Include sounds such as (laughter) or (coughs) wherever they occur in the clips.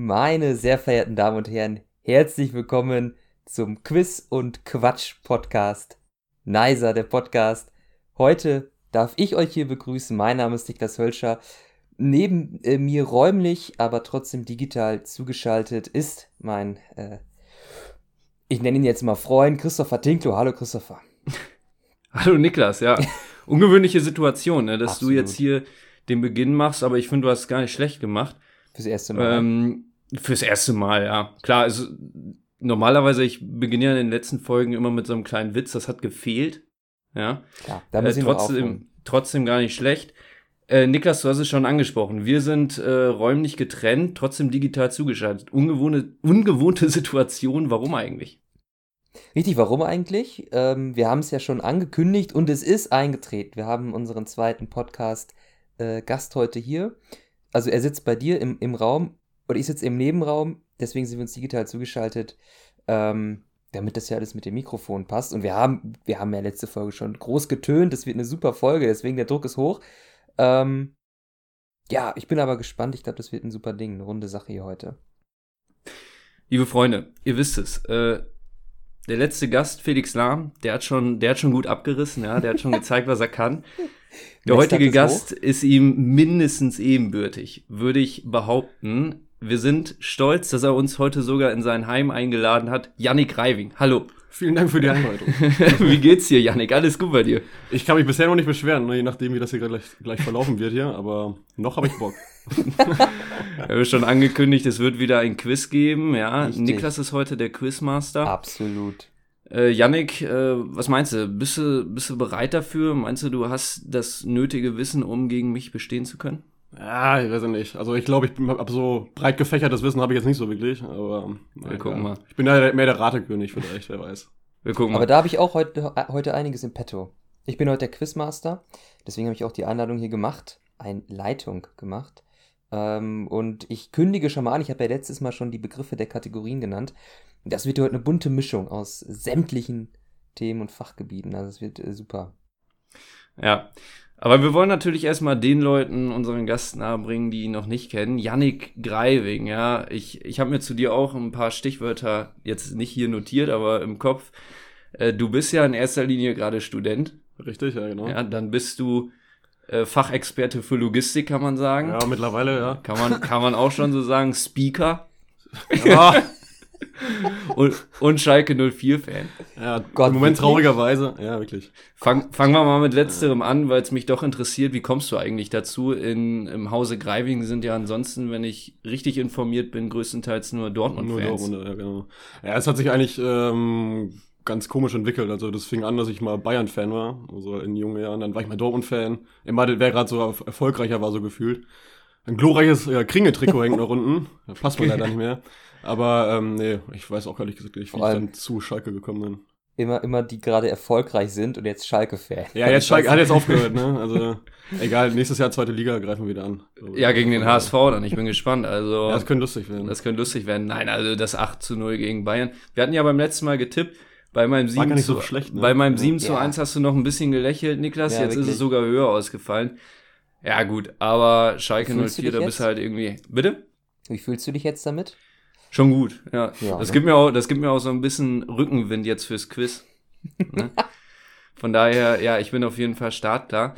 Meine sehr verehrten Damen und Herren, herzlich willkommen zum Quiz- und Quatsch-Podcast. Nicer, der Podcast. Heute darf ich euch hier begrüßen. Mein Name ist Niklas Hölscher. Neben äh, mir räumlich, aber trotzdem digital zugeschaltet ist mein, äh, ich nenne ihn jetzt mal Freund, Christopher Tinklo. Hallo Christopher. (laughs) Hallo Niklas, ja. (laughs) Ungewöhnliche Situation, ne, dass Absolut. du jetzt hier den Beginn machst, aber ich finde, du hast es gar nicht schlecht gemacht. Fürs erste Mal. Ähm, fürs erste Mal, ja. Klar, also normalerweise, ich beginne ja in den letzten Folgen immer mit so einem kleinen Witz, das hat gefehlt. Ja. Klar, da muss äh, trotzdem, trotzdem gar nicht schlecht. Äh, Niklas, du hast es schon angesprochen. Wir sind äh, räumlich getrennt, trotzdem digital zugeschaltet. Ungewohnte, ungewohnte (laughs) Situation. Warum eigentlich? Richtig, warum eigentlich? Ähm, wir haben es ja schon angekündigt und es ist eingetreten. Wir haben unseren zweiten Podcast äh, Gast heute hier. Also er sitzt bei dir im, im Raum oder ich sitze im Nebenraum, deswegen sind wir uns digital zugeschaltet, ähm, damit das ja alles mit dem Mikrofon passt. Und wir haben, wir haben ja letzte Folge schon groß getönt, das wird eine super Folge, deswegen der Druck ist hoch. Ähm, ja, ich bin aber gespannt, ich glaube, das wird ein super Ding, eine runde Sache hier heute. Liebe Freunde, ihr wisst es, äh, der letzte Gast, Felix Lahm, der hat schon, der hat schon gut abgerissen, ja, der hat schon gezeigt, was er kann. (laughs) Der heutige Gast hoch. ist ihm mindestens ebenbürtig, würde ich behaupten. Wir sind stolz, dass er uns heute sogar in sein Heim eingeladen hat. Yannick Reiving. Hallo. Vielen Dank für die Einladung. (laughs) wie geht's dir, Yannick? Alles gut bei dir? Ich kann mich bisher noch nicht beschweren, je nachdem, wie das hier gleich, gleich verlaufen wird hier, aber noch habe ich Bock. (laughs) Wir haben schon angekündigt, es wird wieder ein Quiz geben, ja. Richtig. Niklas ist heute der Quizmaster. Absolut. Äh, Yannick, äh, was meinst du? Bist, du? bist du bereit dafür? Meinst du, du hast das nötige Wissen, um gegen mich bestehen zu können? Ja, ich weiß nicht. Also ich glaube, ich habe so breit gefächertes Wissen habe ich jetzt nicht so wirklich, aber wir ja, gucken mal. Ich bin ja mehr der Ratekönig vielleicht, wer weiß. Wir gucken mal. Aber da habe ich auch heute, heute einiges im Petto. Ich bin heute der Quizmaster, deswegen habe ich auch die Einladung hier gemacht, eine Leitung gemacht. Ähm, und ich kündige schon mal an, ich habe ja letztes Mal schon die Begriffe der Kategorien genannt. Das wird heute eine bunte Mischung aus sämtlichen Themen und Fachgebieten. Also es wird äh, super. Ja, aber wir wollen natürlich erstmal den Leuten unseren Gast nahebringen, die ihn noch nicht kennen. Yannick Greiving, ja. Ich, ich habe mir zu dir auch ein paar Stichwörter jetzt nicht hier notiert, aber im Kopf. Äh, du bist ja in erster Linie gerade Student. Richtig, ja, genau. Ja, dann bist du äh, Fachexperte für Logistik, kann man sagen. Ja, mittlerweile, ja. Kann man, kann man auch schon so sagen. Speaker. (laughs) Ja. Und, und Schalke 04-Fan. Ja, Gott, im Moment wirklich? traurigerweise. Ja, wirklich. Fang, fangen wir mal mit letzterem an, weil es mich doch interessiert. Wie kommst du eigentlich dazu? In, Im Hause Greiving sind ja ansonsten, wenn ich richtig informiert bin, größtenteils nur Dortmund-Fans. Nur Dortmund, ja, genau. Ja, es hat sich eigentlich ähm, ganz komisch entwickelt. Also das fing an, dass ich mal Bayern-Fan war, also in jungen Jahren. Dann war ich mal Dortmund-Fan. Immer, wer gerade so erfolgreicher war, so gefühlt. Ein glorreiches ja, Kringe-Trikot (laughs) hängt noch unten. Da passt man leider nicht mehr. Aber ähm, nee, ich weiß auch ehrlich gesagt nicht, wie ich dann zu Schalke gekommen bin. Immer, immer die gerade erfolgreich sind und jetzt Schalke-Fan. Ja, jetzt Schalke hat jetzt (laughs) aufgehört, ne? Also egal, nächstes Jahr zweite Liga greifen wir wieder an. Ja, gegen den HSV dann, ich bin gespannt. Also, ja, das könnte lustig werden. Das könnte lustig werden. Nein, also das 8 zu 0 gegen Bayern. Wir hatten ja beim letzten Mal getippt, bei meinem 7 zu, so schlecht, ne? bei meinem 7 zu 1 hast du noch ein bisschen gelächelt, Niklas. Ja, jetzt wirklich? ist es sogar höher ausgefallen. Ja, gut, aber Schalke 04, da bist du halt irgendwie. Bitte? Wie fühlst du dich jetzt damit? Schon gut, ja. ja das, ne? gibt mir auch, das gibt mir auch so ein bisschen Rückenwind jetzt fürs Quiz. ne? (laughs) Von daher, ja, ich bin auf jeden Fall startklar.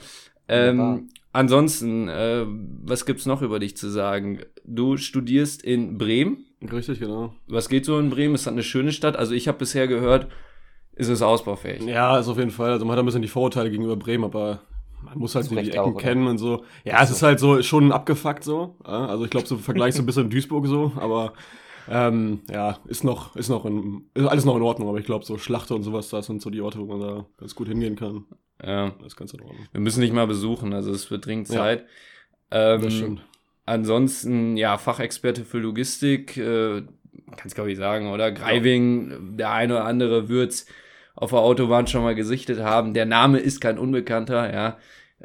Ähm, ansonsten, äh, was gibt's noch über dich zu sagen? Du studierst in Bremen. Richtig, genau. Was geht so in Bremen? Ist das eine schöne Stadt? Also ich habe bisher gehört, ist es ausbaufähig. Ja, ist auf jeden Fall. Also man hat ein bisschen die Vorurteile gegenüber Bremen, aber man muss halt die, die Ecken auch, kennen und so. Ja, es ist halt so schon abgefuckt so. Also ich glaube, so im Vergleich so ein bisschen Duisburg so, aber ähm, ja, ist noch, ist noch in, ist alles noch in Ordnung, aber ich glaube, so Schlachter und sowas, das sind so die Orte, wo man da ganz gut hingehen kann. Ja. Das ist ganz in Ordnung. Wir müssen nicht mal besuchen, also es wird dringend Zeit. Ja, ähm, das stimmt. Ansonsten, ja, Fachexperte für Logistik, äh, kannst glaube ich sagen, oder? Greiving, ja. der eine oder andere wird's auf der Autobahn schon mal gesichtet haben. Der Name ist kein Unbekannter, ja.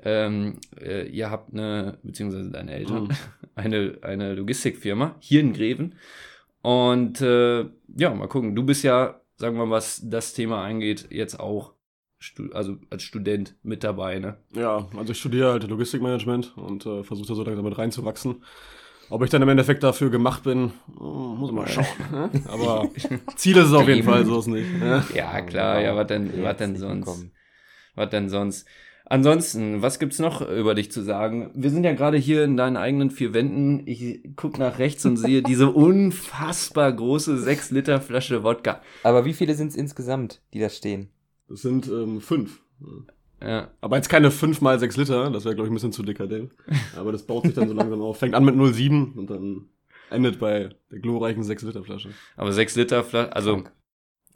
Ähm, äh, ihr habt eine, beziehungsweise deine Eltern, mhm. (laughs) eine, eine Logistikfirma hier in Greven. Und äh, ja, mal gucken. Du bist ja, sagen wir mal, was das Thema angeht, jetzt auch also als Student mit dabei, ne? Ja, also ich studiere halt Logistikmanagement und äh, versuche da so langsam mit reinzuwachsen. Ob ich dann im Endeffekt dafür gemacht bin, oh, muss man mal schauen. Ne? (laughs) Aber Ziel ist es auf jeden Fall, so ist nicht. Ne? Ja, klar, ja, was denn, was denn sonst? Was denn sonst? Ansonsten, was gibt's noch über dich zu sagen? Wir sind ja gerade hier in deinen eigenen vier Wänden. Ich guck nach rechts und sehe diese (laughs) unfassbar große 6 Liter Flasche Wodka. Aber wie viele sind es insgesamt, die da stehen? Das sind ähm, fünf. Ja. Aber jetzt keine 5 mal 6 Liter, das wäre, glaube ich, ein bisschen zu dekadent. Aber das baut sich dann so langsam auf. Fängt an mit 0,7 und dann endet bei der glorreichen 6 Liter Flasche. Aber 6 Liter Flasche, also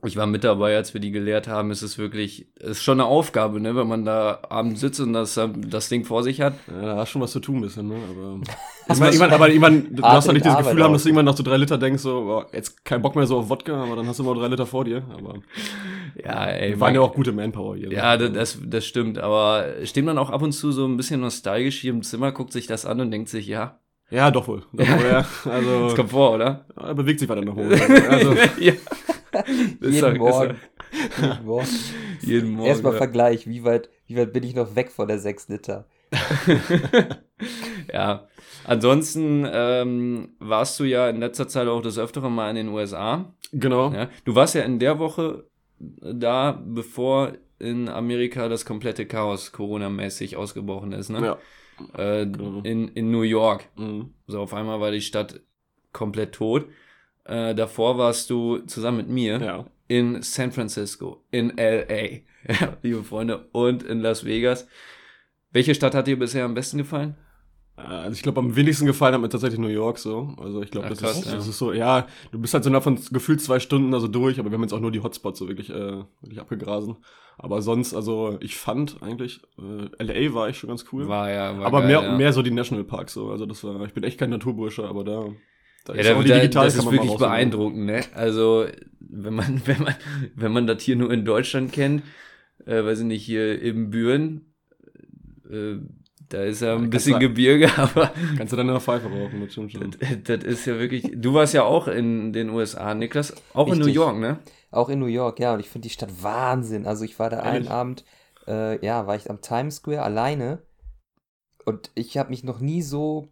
ich war mit dabei, als wir die geleert haben. Es ist wirklich, es ist schon eine Aufgabe, ne, wenn man da abends sitzt und das, das Ding vor sich hat. Ja, da hast schon was zu tun, bisschen, ne, aber. (laughs) ich meine, irgendwann, aber irgendwann, du hast doch nicht das Gefühl haben, dass du irgendwann nach so drei Liter denkst, so, oh, jetzt kein Bock mehr so auf Wodka, aber dann hast du mal drei Liter vor dir, aber. Ja, ey. Wir waren ja auch gute Manpower hier. Ja, ne? das, das stimmt, aber steht man auch ab und zu so ein bisschen nostalgisch hier im Zimmer, guckt sich das an und denkt sich, ja, ja, doch wohl. Doch wohl ja. (laughs) Also, das kommt vor, oder? Er bewegt sich weiter nach oben. (laughs) Also, ja. (laughs) Jeden, Morgen. Jeden Morgen. (laughs) Jeden Morgen. Erstmal ja. Vergleich, wie weit, wie weit bin ich noch weg von der 6 Liter? (laughs) ja. Ansonsten ähm, warst du ja in letzter Zeit auch das Öfteren mal in den USA. Genau. Ja. Du warst ja in der Woche da, bevor in Amerika das komplette Chaos Corona-mäßig ausgebrochen ist, ne? Ja äh, genau. in, in New York. Mhm. So auf einmal war die Stadt komplett tot. Äh, davor warst du zusammen mit mir ja. in San Francisco, in LA, (laughs) liebe Freunde, und in Las Vegas. Welche Stadt hat dir bisher am besten gefallen? Äh, also ich glaube, am wenigsten gefallen hat mir tatsächlich New York so. Also ich glaube, das, ist, ja. das ist so, ja, du bist halt so davon gefühlt zwei Stunden also durch, aber wir haben jetzt auch nur die Hotspots so wirklich, äh, wirklich abgegrasen. Aber sonst, also ich fand eigentlich, äh, LA war ich schon ganz cool. War ja, war Aber geil, mehr, ja. mehr so die Nationalparks so. Also das war, ich bin echt kein Naturbursche, aber da. Da ja, ist da, auch die Digital das ist wirklich beeindruckend, ne? Also, wenn man, (laughs) wenn man, wenn man das hier nur in Deutschland kennt, äh, weiß ich nicht, hier im Büren, äh, da ist ja ein ja, bisschen Gebirge, (laughs) aber. Kannst du dann eine Pfeife rauchen, das stimmt schon. Das, das, ist ja wirklich. Du warst ja auch in den USA, Niklas. Auch Richtig. in New York, ne? Auch in New York, ja. Und ich finde die Stadt Wahnsinn. Also ich war da Ehrlich? einen Abend, äh, ja, war ich am Times Square alleine. Und ich habe mich noch nie so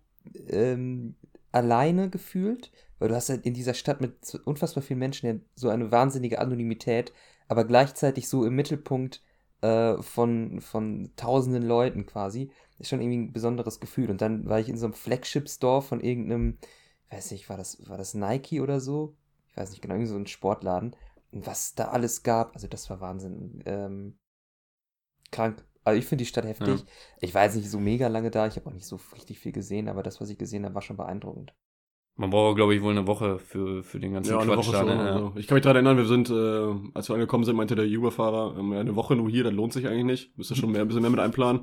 ähm, alleine gefühlt, weil du hast halt in dieser Stadt mit unfassbar vielen Menschen ja so eine wahnsinnige Anonymität, aber gleichzeitig so im Mittelpunkt äh, von, von tausenden Leuten quasi. Ist schon irgendwie ein besonderes Gefühl. Und dann war ich in so einem Flagship-Store von irgendeinem, weiß nicht, war das, war das Nike oder so? Ich weiß nicht genau, irgendwie so ein Sportladen. Und was da alles gab, also das war Wahnsinn. Ähm, krank. Also ich finde die Stadt heftig. Ja. Ich war jetzt nicht so mega lange da, ich habe auch nicht so richtig viel gesehen, aber das, was ich gesehen habe, war schon beeindruckend. Man braucht, glaube ich, wohl eine Woche für, für den ganzen ja, Quatsch. Eine Woche schon, ne? also. Ich kann mich daran erinnern, wir sind, äh, als wir angekommen sind, meinte der Uber-Fahrer, ähm, eine Woche nur hier, das lohnt sich eigentlich nicht. Müsste schon mehr, ein bisschen mehr mit einplanen.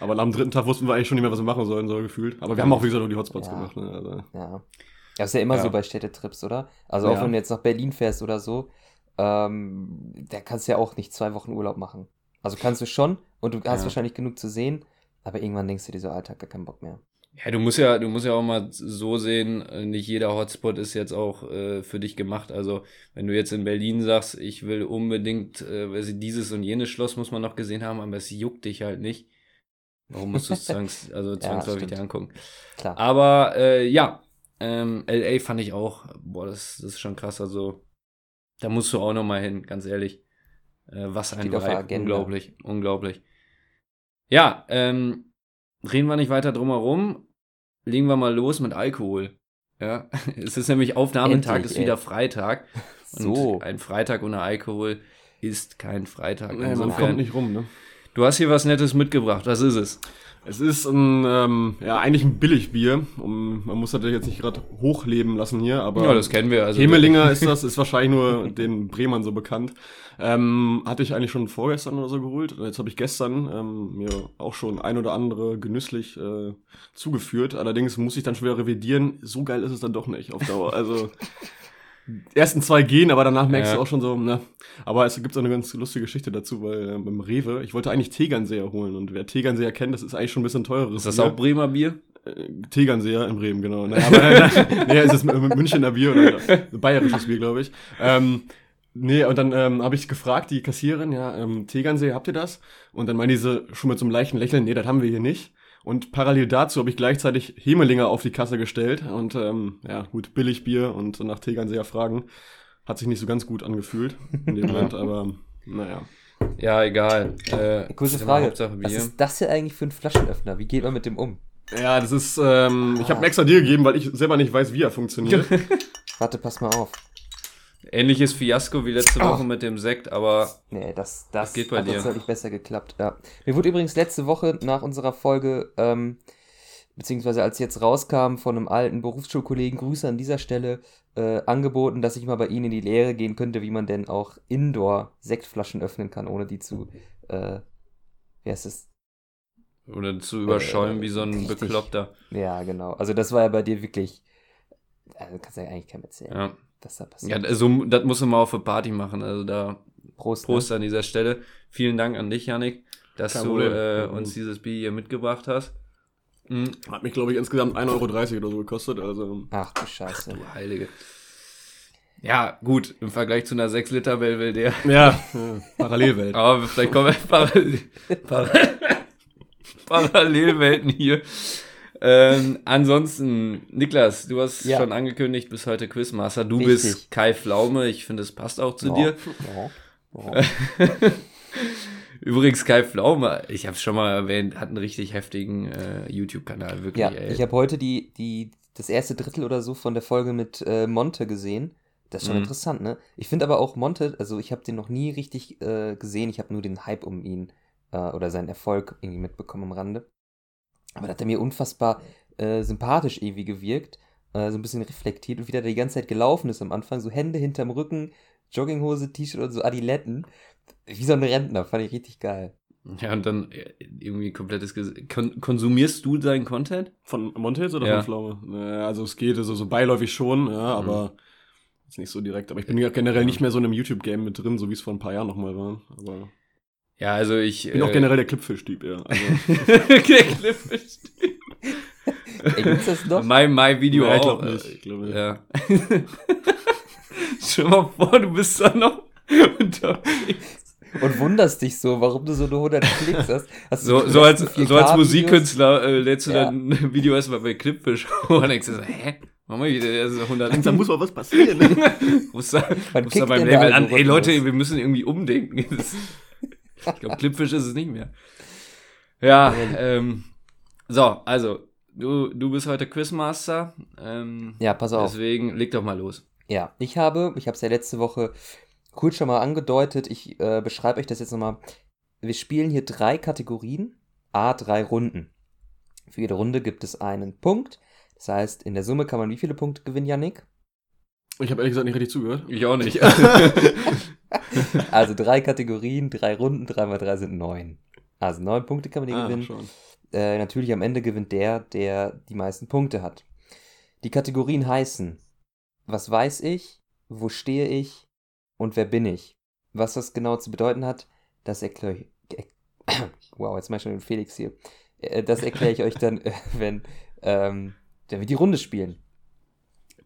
Aber am dritten Tag wussten wir eigentlich schon nicht mehr, was wir machen sollen, so gefühlt. Aber wir haben auch, wie gesagt, nur die Hotspots ja. gemacht. Ne? Also. Ja. Das ist ja immer ja. so bei Städtetrips, oder? Also auch wenn du jetzt nach Berlin fährst oder so, ähm, da kannst du ja auch nicht zwei Wochen Urlaub machen. Also kannst du schon und du hast wahrscheinlich genug zu sehen, aber irgendwann denkst du dir so, Alltag gar keinen Bock mehr. Ja, du musst ja, du musst ja auch mal so sehen, äh, nicht jeder Hotspot ist jetzt auch äh, für dich gemacht. Also wenn du jetzt in Berlin sagst, ich will unbedingt, äh, dieses und jenes Schloss muss man noch gesehen haben, aber es juckt dich halt nicht. Warum musst du es (laughs) zwangs, also zwangsläufig ja, dir angucken? Klar. Aber äh, ja, ähm, LA fand ich auch, boah, das, das ist schon krass. Also da musst du auch noch mal hin, ganz ehrlich. Äh, was ein Vibe, unglaublich, unglaublich. Ja, ähm, reden wir nicht weiter drum herum legen wir mal los mit Alkohol. Ja, (laughs) es ist nämlich Aufnahmetag, Endlich, ist wieder ey. Freitag. (laughs) So. Und ein Freitag ohne Alkohol ist kein Freitag. Nee, man kommt nicht rum, ne? Du hast hier was Nettes mitgebracht. Was ist es? Es ist ein, ähm, ja, eigentlich ein Billigbier. Um, man muss natürlich jetzt nicht gerade hochleben lassen hier, aber. Ja, das kennen wir. Also Hemelinger (laughs) ist das, ist wahrscheinlich nur den Bremern so bekannt. Ähm, hatte ich eigentlich schon vorgestern oder so geholt. Jetzt habe ich gestern ähm, mir auch schon ein oder andere genüsslich äh, zugeführt. Allerdings muss ich dann schwer revidieren. So geil ist es dann doch nicht auf Dauer. Also ersten zwei gehen, aber danach merkst ja. du auch schon so, ne. Aber es gibt so eine ganz lustige Geschichte dazu, weil äh, beim Rewe, ich wollte eigentlich Tegernseher holen und wer Tegernseher kennt, das ist eigentlich schon ein bisschen teureres. Ist das Bier. auch Bremer Bier? Äh, Tegernseher in Bremen, genau. Naja, aber, (laughs) nee, es ist Münchener Bier oder bayerisches Bier, glaube ich. Ähm, Nee, und dann ähm, habe ich gefragt, die Kassiererin, ja, ähm, Tegernsee, habt ihr das? Und dann meinte sie schon mit so einem leichten Lächeln, nee, das haben wir hier nicht. Und parallel dazu habe ich gleichzeitig Hemelinger auf die Kasse gestellt. Und ähm, ja, gut, Billigbier und nach Tegernseer Fragen hat sich nicht so ganz gut angefühlt in dem Moment, (laughs) aber naja. Ja, egal. Äh, Kurze Frage. Was ist das hier eigentlich für ein Flaschenöffner? Wie geht man mit dem um? Ja, das ist, ähm, ich habe extra dir gegeben, weil ich selber nicht weiß, wie er funktioniert. (laughs) Warte, pass mal auf. Ähnliches Fiasko wie letzte Woche oh. mit dem Sekt, aber. Nee, das, das, das geht bei hat dir. tatsächlich besser geklappt, ja. Mir wurde übrigens letzte Woche nach unserer Folge, ähm, beziehungsweise als jetzt rauskam von einem alten Berufsschulkollegen, Grüße an dieser Stelle, äh, angeboten, dass ich mal bei Ihnen in die Lehre gehen könnte, wie man denn auch Indoor Sektflaschen öffnen kann, ohne die zu, äh, wie heißt es? Oder zu überschäumen äh, wie so ein richtig. Bekloppter. Ja, genau. Also das war ja bei dir wirklich, also kannst du ja eigentlich keinem erzählen. Ja was da passiert. Ja, also, das muss man mal auf eine Party machen. Also da Prost, Prost ne? an dieser Stelle. Vielen Dank an dich, Janik, dass Kein du äh, uns dieses Bier hier mitgebracht hast. Mhm. Hat mich, glaube ich, insgesamt 1,30 Euro oder so gekostet. Also. Ach du Scheiße. Ach, du Heilige. Ja, gut, im Vergleich zu einer 6 Liter Welt der. (laughs) Ja, Parallelwelt. Aber vielleicht kommen wir Parallel, (laughs) Parallelwelten hier. Ähm, ansonsten, Niklas, du hast ja. schon angekündigt, bis heute Quizmaster. Du Richtig. bist Kai Pflaume. Ich finde, es passt auch zu ja. dir. Ja. (laughs) Übrigens, Kai Pflaume, ich habe es schon mal erwähnt, hat einen richtig heftigen äh, YouTube-Kanal. Wirklich, ja, ey. ich habe heute die, die, das erste Drittel oder so von der Folge mit äh, Monte gesehen. Das ist schon mhm. interessant, ne? Ich finde aber auch Monte, also ich habe den noch nie richtig äh, gesehen. Ich habe nur den Hype um ihn äh, oder seinen Erfolg irgendwie mitbekommen am Rande. Aber da hat er mir unfassbar äh, sympathisch irgendwie gewirkt, äh, so ein bisschen reflektiert und wie der die ganze Zeit gelaufen ist am Anfang, so Hände hinterm Rücken, Jogginghose, T-Shirt und so Adiletten. Wie so ein Rentner, fand ich richtig geil. Ja, und dann äh, irgendwie komplettes Ges Kon Konsumierst du deinen Content? Von Montez oder ja. von Pflaume? Also es geht, also so beiläufig schon, ja, mhm. aber ist nicht so direkt. Aber ich bin ja generell nicht mehr so in einem YouTube-Game mit drin, so wie es vor ein paar Jahren nochmal war. Aber ja, also ich. Ich bin äh, auch generell der Clipfish-Typ, ja. Also. (laughs) der Clipfish-Typ. Gibt's das noch? Mein, mein Video ja, ich auch. Nicht. Ich glaube ja. (laughs) Stell mal vor, du bist da noch unterwegs. Und wunderst dich so, warum du so nur 100 Klicks hast. hast so, so, als, so als Musikkünstler äh, lädst du ja. dann ein (laughs) Video erstmal bei Clipfish und denkst du so, hä? Mach mal wieder, der ist 100. Langsam muss mal was passieren. Ne? muss da, muss da beim Label an, ey Leute, wir müssen irgendwie umdenken. Ich glaube, Clipfish ist es nicht mehr. Ja, ähm, so, also, du, du bist heute Quizmaster. Ähm, ja, pass auf. Deswegen leg doch mal los. Ja, ich habe, ich habe es ja letzte Woche kurz schon mal angedeutet, ich äh, beschreibe euch das jetzt nochmal. Wir spielen hier drei Kategorien, a drei Runden. Für jede Runde gibt es einen Punkt. Das heißt, in der Summe kann man wie viele Punkte gewinnen, Yannick? Ich habe ehrlich gesagt nicht richtig zugehört. Ich auch nicht. (laughs) (laughs) (laughs) also drei Kategorien, drei Runden, drei mal drei sind neun. Also neun Punkte kann man hier ah, gewinnen. Äh, natürlich am Ende gewinnt der, der die meisten Punkte hat. Die Kategorien heißen, was weiß ich, wo stehe ich und wer bin ich? Was das genau zu bedeuten hat, das erkläre ich. (coughs) Wow, jetzt mache ich schon den Felix hier. Äh, das erkläre ich euch dann, (laughs) äh, wenn, ähm, wenn wir die Runde spielen.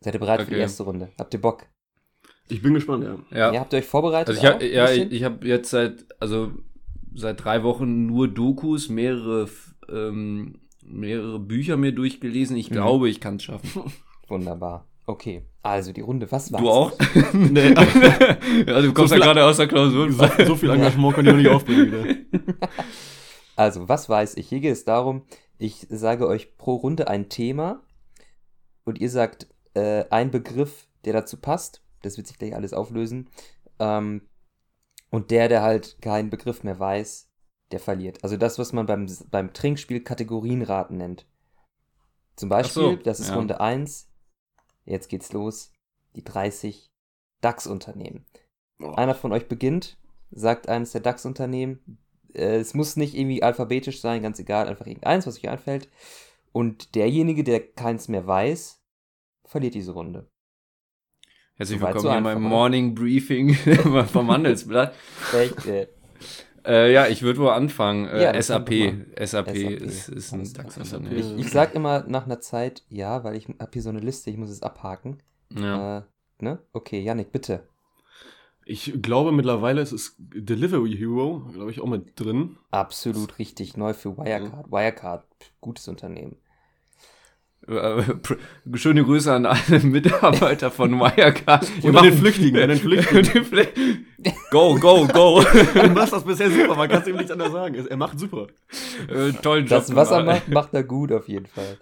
Seid ihr bereit okay. für die erste Runde? Habt ihr Bock? Ich bin gespannt, ja. ja. Ihr habt euch vorbereitet? Also ich hab, ja, ich, ich habe jetzt seit, also seit drei Wochen nur Dokus, mehrere, ähm, mehrere Bücher mir durchgelesen. Ich mhm. glaube, ich kann es schaffen. (laughs) Wunderbar. Okay, also die Runde, was war Du auch? (laughs) (laughs) nee. ja, du kommst so ja gerade aus der Klausur. So, so viel Engagement kann ich auch nicht aufbringen wieder. Also, was weiß ich? Hier geht es darum, ich sage euch pro Runde ein Thema und ihr sagt äh, ein Begriff, der dazu passt. Das wird sich gleich alles auflösen. Ähm, und der, der halt keinen Begriff mehr weiß, der verliert. Also das, was man beim, beim Trinkspiel Kategorienraten nennt. Zum Beispiel, so, das ist ja. Runde 1. Jetzt geht's los. Die 30 DAX-Unternehmen. Einer von euch beginnt, sagt eines der DAX-Unternehmen. Äh, es muss nicht irgendwie alphabetisch sein, ganz egal, einfach irgendeins, was euch einfällt. Und derjenige, der keins mehr weiß, verliert diese Runde. Herzlich willkommen so hier in meinem Morning Briefing (laughs) vom Handelsblatt. Echt, äh. Äh, ja, ich würde wohl anfangen. Äh, ja, SAP. SAP. SAP, ist, ist ein DAX-Unternehmen. Ich, ich sag immer nach einer Zeit ja, weil ich habe hier so eine Liste, ich muss es abhaken. Ja. Äh, ne? Okay, Yannick, bitte. Ich glaube mittlerweile ist es Delivery Hero, glaube ich, auch mit drin. Absolut richtig, neu für Wirecard. Wirecard, gutes Unternehmen. Äh, (laughs) schöne Grüße an alle (laughs) Mitarbeiter von Wirecard. Und an den Flüchtlingen, an den (laughs) Flüchtlingen. go, go, go. Du machst das bisher super, man kann es ihm nicht anders sagen. Er macht super. Äh, tollen Job. Das, was er macht, macht er gut auf jeden Fall.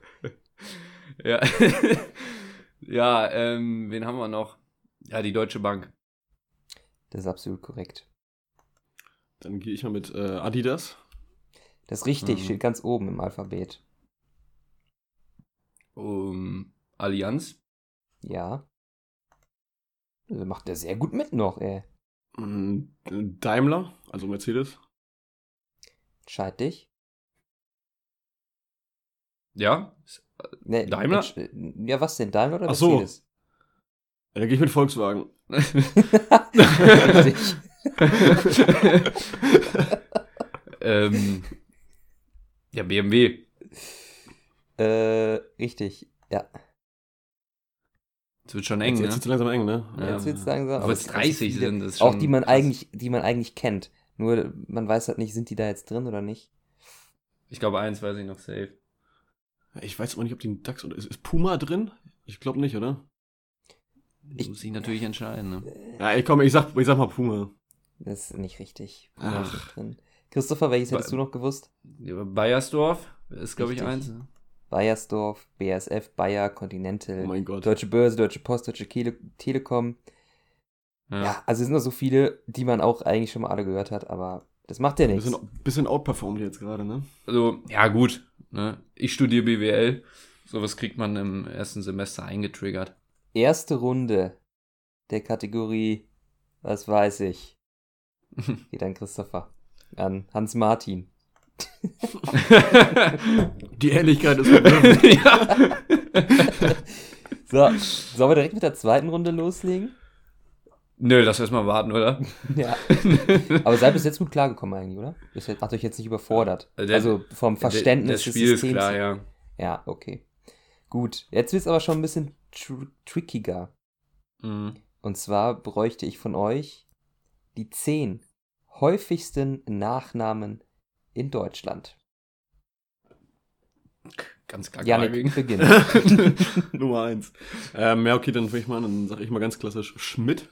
Ja, ja ähm, wen haben wir noch? Ja, die Deutsche Bank. Das ist absolut korrekt. Dann gehe ich mal mit äh, Adidas. Das ist richtig, mhm. steht ganz oben im Alphabet. Um, Allianz. Ja. Also macht der sehr gut mit noch, ey. Mm, Daimler, also Mercedes. Entscheid dich. Ja? Nee, Daimler? Ja, was denn? Daimler oder Ach Mercedes? So. Dann gehe ich mit Volkswagen. (laughs) (laughs) ähm, ja, BMW. Äh, richtig, ja. Es wird schon eng, jetzt, ne? Jetzt wird langsam eng, ne? Ja. Jetzt wird es langsam. Aber es 30 sind es schon. Auch die man eigentlich, die man eigentlich kennt. Nur man weiß halt nicht, sind die da jetzt drin oder nicht. Ich glaube, eins weiß ich noch safe. Ich weiß aber nicht, ob die ein DAX oder ist, ist Puma drin? Ich glaube nicht, oder? Ich muss sich natürlich entscheiden, ne? Ja, ich komm, ich sag, ich sag mal Puma. Das ist nicht richtig. Puma Ach. ist nicht drin. Christopher, welches hättest ba du noch gewusst? Bayersdorf ist, glaube ich, eins. Ne? Bayersdorf, BASF, Bayer, Continental, oh Deutsche Börse, Deutsche Post, Deutsche Tele Telekom. Ja. ja. also es sind noch so viele, die man auch eigentlich schon mal alle gehört hat, aber das macht ja nichts. Bisschen, bisschen outperformed jetzt gerade, ne? Also, ja, gut. Ne? Ich studiere BWL. Sowas kriegt man im ersten Semester eingetriggert. Erste Runde der Kategorie, was weiß ich, (laughs) geht an Christopher. An Hans Martin. Die Ähnlichkeit ist (laughs) ja. So, sollen wir direkt mit der zweiten Runde loslegen? Nö, lass erstmal warten, oder? ja. Aber seid bis jetzt gut klargekommen eigentlich, oder? Das hat euch jetzt nicht überfordert. Der, also vom Verständnis der, der des Systems. Klar, ja. Ja, okay. Gut. Jetzt wird es aber schon ein bisschen tr trickiger. Mhm. Und zwar bräuchte ich von euch die zehn häufigsten Nachnamen in Deutschland. Ganz klar. Janik, beginn. (laughs) Nummer eins. Ähm, ja, okay, dann fange ich mal an. Dann sage ich mal ganz klassisch Schmidt.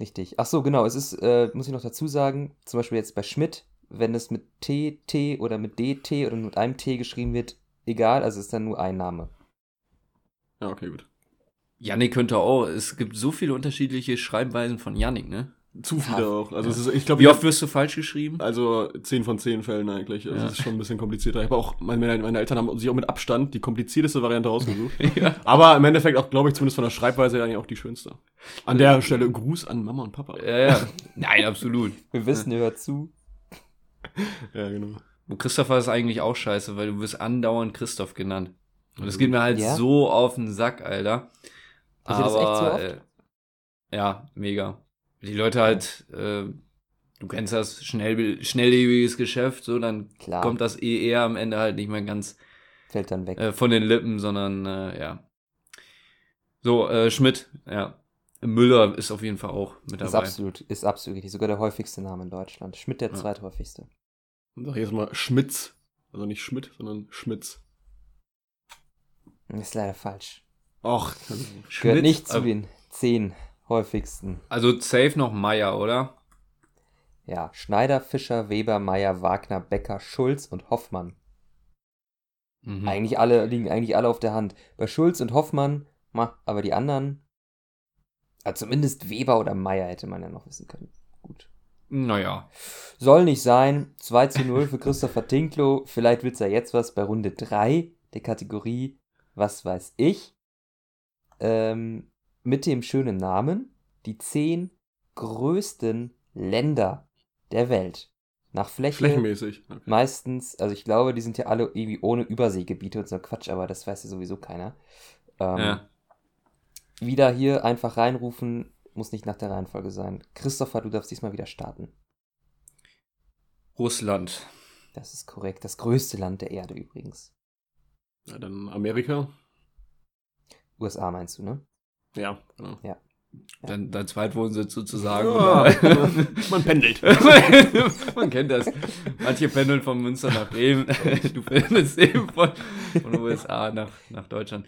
Richtig. Ach so, genau. Es ist, äh, muss ich noch dazu sagen, zum Beispiel jetzt bei Schmidt, wenn es mit T, T oder mit DT oder mit einem T geschrieben wird, egal, also ist dann nur ein Name. Ja, okay, gut. Yannick könnte auch, es gibt so viele unterschiedliche Schreibweisen von Yannick, ne? Zu viele ja, auch. Also ja. es ist, ich glaub, Wie oft wirst du falsch geschrieben? Also 10 von 10 Fällen eigentlich. Also ja. Das ist schon ein bisschen komplizierter. Ich habe auch, meine, meine Eltern haben sich auch mit Abstand die komplizierteste Variante rausgesucht. (laughs) ja. Aber im Endeffekt auch, glaube ich, zumindest von der Schreibweise eigentlich auch die schönste. An der Stelle Gruß an Mama und Papa. Ja, ja. Nein, absolut. Wir wissen, ihr hört zu. (laughs) ja, genau. Und Christopher ist eigentlich auch scheiße, weil du wirst andauernd Christoph genannt. Und das geht mir halt ja? so auf den Sack, Alter. Aber, das echt so oft? Äh, ja, mega die Leute halt, äh, du kennst das, schnell, schnelllebiges Geschäft, so, dann Klar. kommt das eh eher am Ende halt nicht mehr ganz Fällt dann weg. Äh, von den Lippen, sondern äh, ja. So, äh, Schmidt, ja. Müller ist auf jeden Fall auch mit dabei. Ist absolut, ist absolut richtig. Sogar der häufigste Name in Deutschland. Schmidt der ja. zweithäufigste. Dann sag ich jetzt mal Schmitz. Also nicht Schmidt, sondern Schmitz. Ist leider falsch. Och, gehört nicht zu den zehn häufigsten. Also safe noch Meier, oder? Ja, Schneider, Fischer, Weber, Meier, Wagner, Becker, Schulz und Hoffmann. Mhm. Eigentlich alle, liegen eigentlich alle auf der Hand. Bei Schulz und Hoffmann, aber die anderen, also zumindest Weber oder Meier hätte man ja noch wissen können. Gut. Naja. Soll nicht sein. 2 zu 0 für Christopher Tinklo. Vielleicht wird es ja jetzt was bei Runde 3 der Kategorie Was weiß ich. Ähm, mit dem schönen Namen die zehn größten Länder der Welt. Nach Fläche. Flächenmäßig. Okay. Meistens, also ich glaube, die sind ja alle irgendwie ohne Überseegebiete und so Quatsch, aber das weiß ja sowieso keiner. Ähm, ja. Wieder hier einfach reinrufen, muss nicht nach der Reihenfolge sein. Christopher, du darfst diesmal wieder starten. Russland. Das ist korrekt. Das größte Land der Erde übrigens. Ja, dann Amerika. USA meinst du, ne? Ja, genau. Ja. Dein, dein Zweitwohnsitz sozusagen. Ja, (laughs) man pendelt. (laughs) man kennt das. Manche pendeln von Münster nach Bremen. (laughs) Du pendelst eben von, von USA nach, nach Deutschland.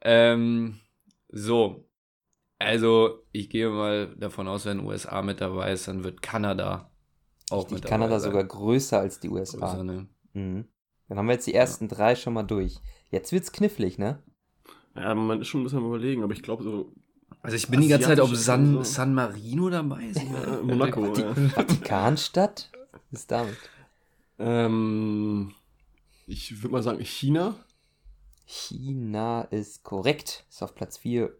Ähm, so. Also, ich gehe mal davon aus, wenn USA mit dabei ist, dann wird Kanada auch Richtig, mit dabei Kanada sein. sogar größer als die USA. Größer, ne? Mhm. Dann haben wir jetzt die ersten drei schon mal durch. Jetzt wird's knifflig, ne? Ja, man ist schon ein bisschen am überlegen, aber ich glaube so Also ich bin die ganze Zeit, ob Asiatisches San, so. San Marino dabei ist. äh, Monaco. ja. Vatikanstadt? Was ist damit? ähm, ich würde mal sagen China. China ist korrekt. Ist auf Platz 4.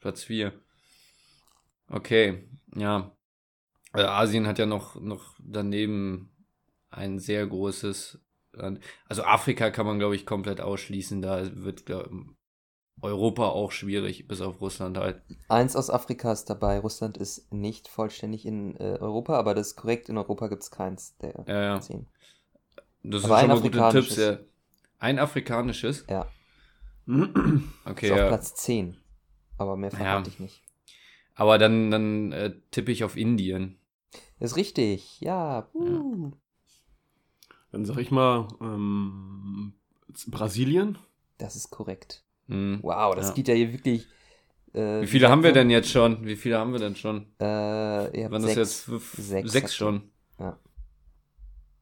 Platz 4. Okay, ja. Also Asien hat ja noch, noch daneben ein sehr großes. Also Afrika kann man, glaube ich, komplett ausschließen. Da wird glaub, Europa auch schwierig, bis auf Russland halt. Eins aus Afrika ist dabei. Russland ist nicht vollständig in äh, Europa, aber das ist korrekt. In Europa gibt es keins der Ja, ja. zehn. Das Aber sind ein schon mal gute afrikanisches. Tipps. Ja. Ein afrikanisches? Ja, (clears throat) Okay, ist auf ja. Platz 10. Aber mehr verrate ich nicht. Aber dann, dann äh, tippe ich auf Indien. Ist richtig. Ja. Uh. Dann sag ich mal ähm, Brasilien. Das ist korrekt. Hm. Wow, das Ja. geht ja hier wirklich. Äh, Wie viele haben wir denn jetzt schon? Wie viele haben wir denn schon? Äh, ihr habt Waren das sechs. jetzt fünf, Sechs sechs, schon?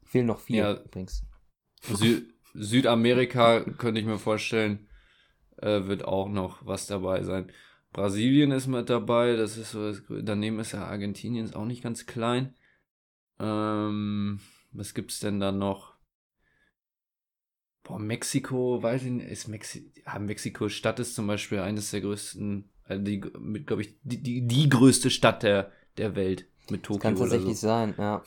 Fehlen noch vier Ja. übrigens. Sü Südamerika könnte ich mir vorstellen, äh, wird auch noch was dabei sein. Brasilien ist mit dabei, das ist so, daneben ist ja Argentinien ist auch nicht ganz klein. Ähm, was gibt's denn da noch? Boah, Mexiko, weiß ich nicht, ist Mexi ja, Mexiko Stadt ist zum Beispiel eines der größten, also die, mit, glaube ich, die, die, die größte Stadt der, der Welt mit Das Tokio kann oder tatsächlich so. sein, ja.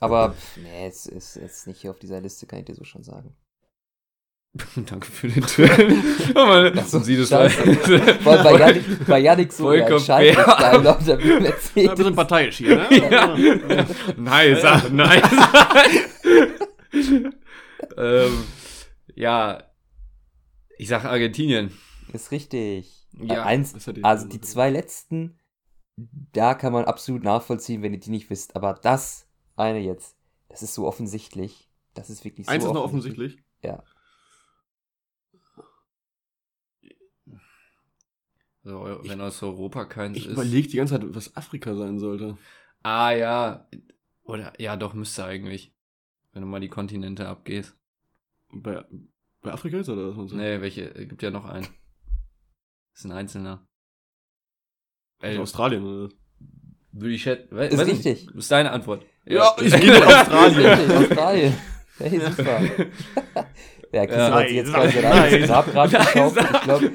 Aber nee, es ist jetzt nicht hier auf dieser Liste, kann ich dir so schon sagen. (laughs) Danke für den Tipp. Aber Ach so, Sie das scheiße. Weil bei Yannick, bei Yannick so Vollkommen entscheidend fair. ist, da glaubt er, wie Ja, Mercedes. wir sind parteiisch hier, ne? (laughs) Ja. Nice, ah, (laughs) nice. ähm, ja, ich sag Argentinien. Ist richtig. Ja, Äh, Eins, das also die zwei letzten, da kann man absolut nachvollziehen, wenn ihr die nicht wisst. Aber das eine jetzt, das ist so offensichtlich. Das ist wirklich so Eins ist noch offensichtlich. Ja. So, wenn aus Europa keins Ich ist. überlege die ganze Zeit, was Afrika sein sollte. Ah ja, oder ja, doch müsste eigentlich, wenn du mal die Kontinente abgehst. Bei, bei Afrika ist oder was man sagt? Nee, welche äh, gibt ja noch einen. ist ein einzelner. Also Ey, Australien oder? würde ich schätzen. we- Ist weiß nicht. richtig. Ist deine Antwort. Ja, ich gehe gehe mit Australien. Richtig, Australien. (laughs) Hey, super. (laughs) (laughs) Ja, Christian Ja. hat sich jetzt quasi nein, ein eigenes nein. Grabrad Nein, gekauft. Ich glaube,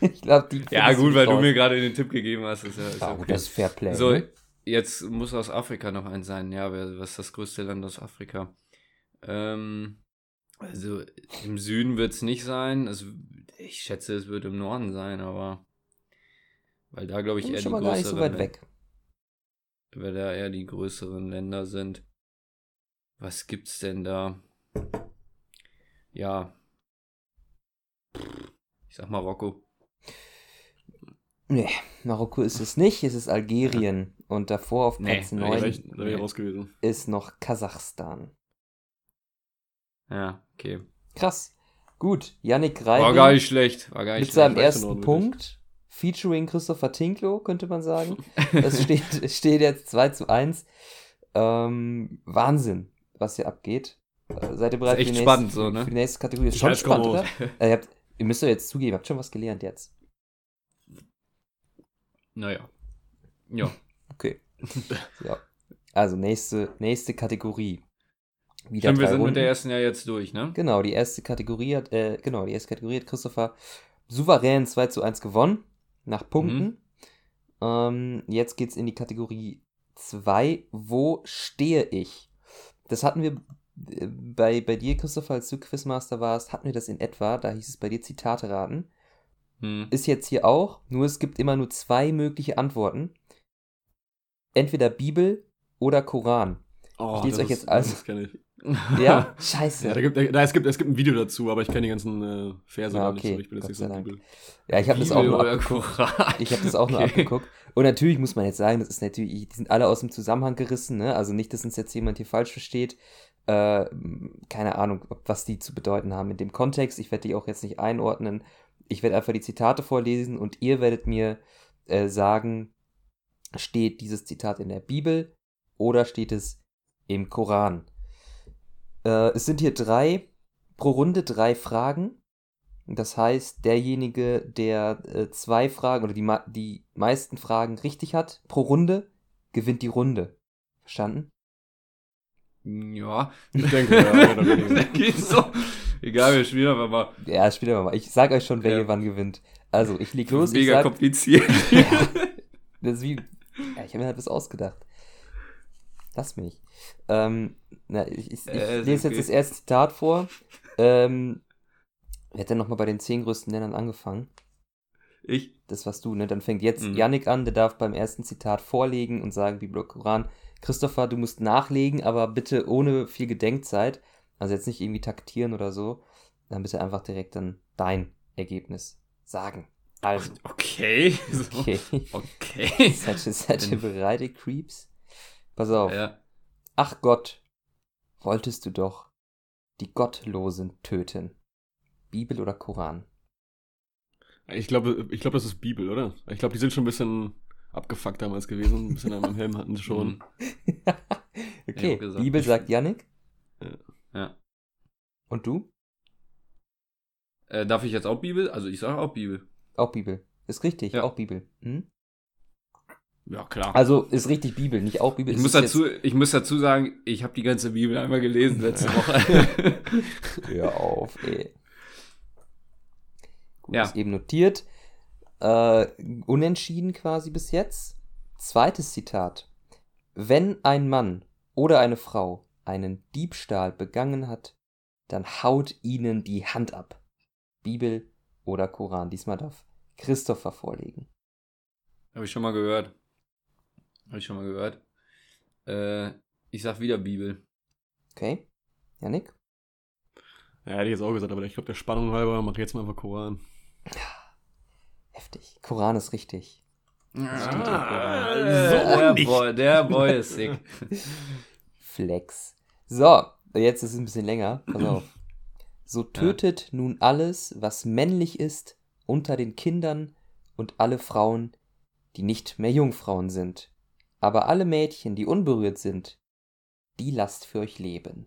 (laughs) ich glaub, die Ja, gut, weil nicht du raus. mir gerade den Tipp gegeben hast. Ist ja, ist Ja, ja gut, okay. das ist Fairplay. So, ne? jetzt muss aus Afrika noch eins sein. Ja, was ist das größte Land aus Afrika? Ähm, also im Süden wird es nicht sein. Es, ich schätze, es wird im Norden sein, aber weil da glaube ich Bin eher die schon mal gar nicht so größeren, weit weg. weil da eher die größeren Länder sind. Was gibt's denn da? Ja. Ich sag Marokko. Nee, Marokko ist es nicht, es ist Algerien. Und davor auf Platz nee, 9 Da ich- da ich raus gewesen. ist noch Kasachstan. Ja, okay. Krass. Gut, Yannick War Reibing gar nicht schlecht. War gar mit nicht seinem schlecht. ersten Punkt, featuring Christopher Tinklo, könnte man sagen. (laughs) Es steht, steht jetzt 2 zu 1. Ähm, Wahnsinn, was hier abgeht. Äh, seid ihr bereit Ist echt für, die spannend nächste, so, ne? für die nächste Kategorie? Ist schon spannend, oder? Äh, ihr, habt, ihr müsst doch jetzt zugeben, ihr habt schon was gelernt jetzt. Naja. Ja. (laughs) Okay. ja. Also nächste, nächste Kategorie. Wieder Stimmt, wir sind Runden. mit der ersten ja jetzt durch, ne? Genau, die erste Kategorie hat, äh, genau, die erste Kategorie hat Christopher souverän 2 zu 1 gewonnen. Nach Punkten. Mhm. Ähm, jetzt geht's in die Kategorie 2. Wo stehe ich? Das hatten wir äh, bei, bei dir, Christopher, als du Quizmaster warst, hatten wir das in etwa. Da hieß es bei dir Zitate raten. Hm. Ist jetzt hier auch, nur es gibt immer nur zwei mögliche Antworten. Entweder Bibel oder Koran. Oh, Ich lese das euch jetzt also- Das kenn ich. (laughs) Ja? (laughs) Scheiße. Ja, da gibt, da, es, gibt, es gibt ein Video dazu, aber ich kenne die ganzen äh, Verse Ja, nicht okay. so. Ich bin jetzt nicht so. Bibel. Ja, ich habe das auch nur abgeguckt. Ich habe das auch nur Okay. abgeguckt. Und natürlich muss man jetzt sagen, das ist natürlich, die sind alle aus dem Zusammenhang gerissen, ne? Also nicht, dass uns jetzt jemand hier falsch versteht. Äh, keine Ahnung, was die zu bedeuten haben in dem Kontext. Ich werde die auch jetzt nicht einordnen. Ich werde einfach die Zitate vorlesen und ihr werdet mir äh, sagen, steht dieses Zitat in der Bibel oder steht es im Koran? Äh, es sind hier drei, pro Runde drei Fragen. Das heißt, derjenige, der äh, zwei Fragen oder die, die meisten Fragen richtig hat pro Runde, gewinnt die Runde. Verstanden? Ja, (laughs) Ich denke, ja, oder weniger. (laughs) so. Egal, wir spielen aber mal. Ja, spielen wir mal. Ich sag euch schon, wer Ja. hier wann gewinnt. Also, ich leg los. Ich Mega sag, kompliziert. (laughs) ja, (laughs) das ist wie, ja, ich habe mir halt was ausgedacht. Lass mich. Ähm, na, ich ich, ich Äh, lese okay. jetzt das erste Zitat vor. Ähm, wer hat denn nochmal bei den zehn größten Ländern angefangen? Ich. Das warst du, ne? Dann fängt jetzt Mhm. Yannick an, der darf beim ersten Zitat vorlegen und sagen, Bibel Koran. Christopher, du musst nachlegen, aber bitte ohne viel Gedenkzeit. Also jetzt nicht irgendwie taktieren oder so. Dann bitte einfach direkt dann dein Ergebnis sagen. Also, (laughs) Okay. Okay. Okay. (laughs) seid ihr, seid ihr bereit, ihr Creeps? Pass auf. Ja. Ach Gott, wolltest du doch die Gottlosen töten. Bibel oder Koran? Ich glaube, ich glaube, das ist Bibel, oder? Ich glaube, die sind schon ein bisschen abgefuckt damals gewesen. Ein bisschen am Helm hatten sie schon. (laughs) Okay, Bibel sagt Yannick. Ja. Und du? Äh, darf ich jetzt auch Bibel? Also ich sage auch Bibel. Auch Bibel. Ist richtig, Ja. auch Bibel. Hm? Ja, klar. Also ist richtig Bibel, nicht auch Bibel. ich, muss dazu, ich muss dazu sagen, ich habe die ganze Bibel einmal gelesen letzte (laughs) Woche. (laughs) Hör auf, ey. Gut, Ja. ist eben notiert. Äh, unentschieden quasi bis jetzt. Zweites Zitat. Wenn ein Mann oder eine Frau einen Diebstahl begangen hat, dann haut ihnen die Hand ab. Bibel oder Koran. Diesmal darf Christopher vorlegen. habe ich schon mal gehört. Habe ich schon mal gehört. Äh, ich sag wieder Bibel. Okay? Janik? Ja, hätte ich jetzt auch gesagt, aber ich glaube, der Spannung halber mache ich jetzt mal einfach Koran. Heftig. Koran ist richtig. Ah, so der, nicht. Boy, der Boy ist sick. (laughs) Flex. So, jetzt ist es ein bisschen länger. Pass auf. So tötet nun alles, was männlich ist, unter den Kindern und alle Frauen, die nicht mehr Jungfrauen sind. Aber alle Mädchen, die unberührt sind, die lasst für euch leben.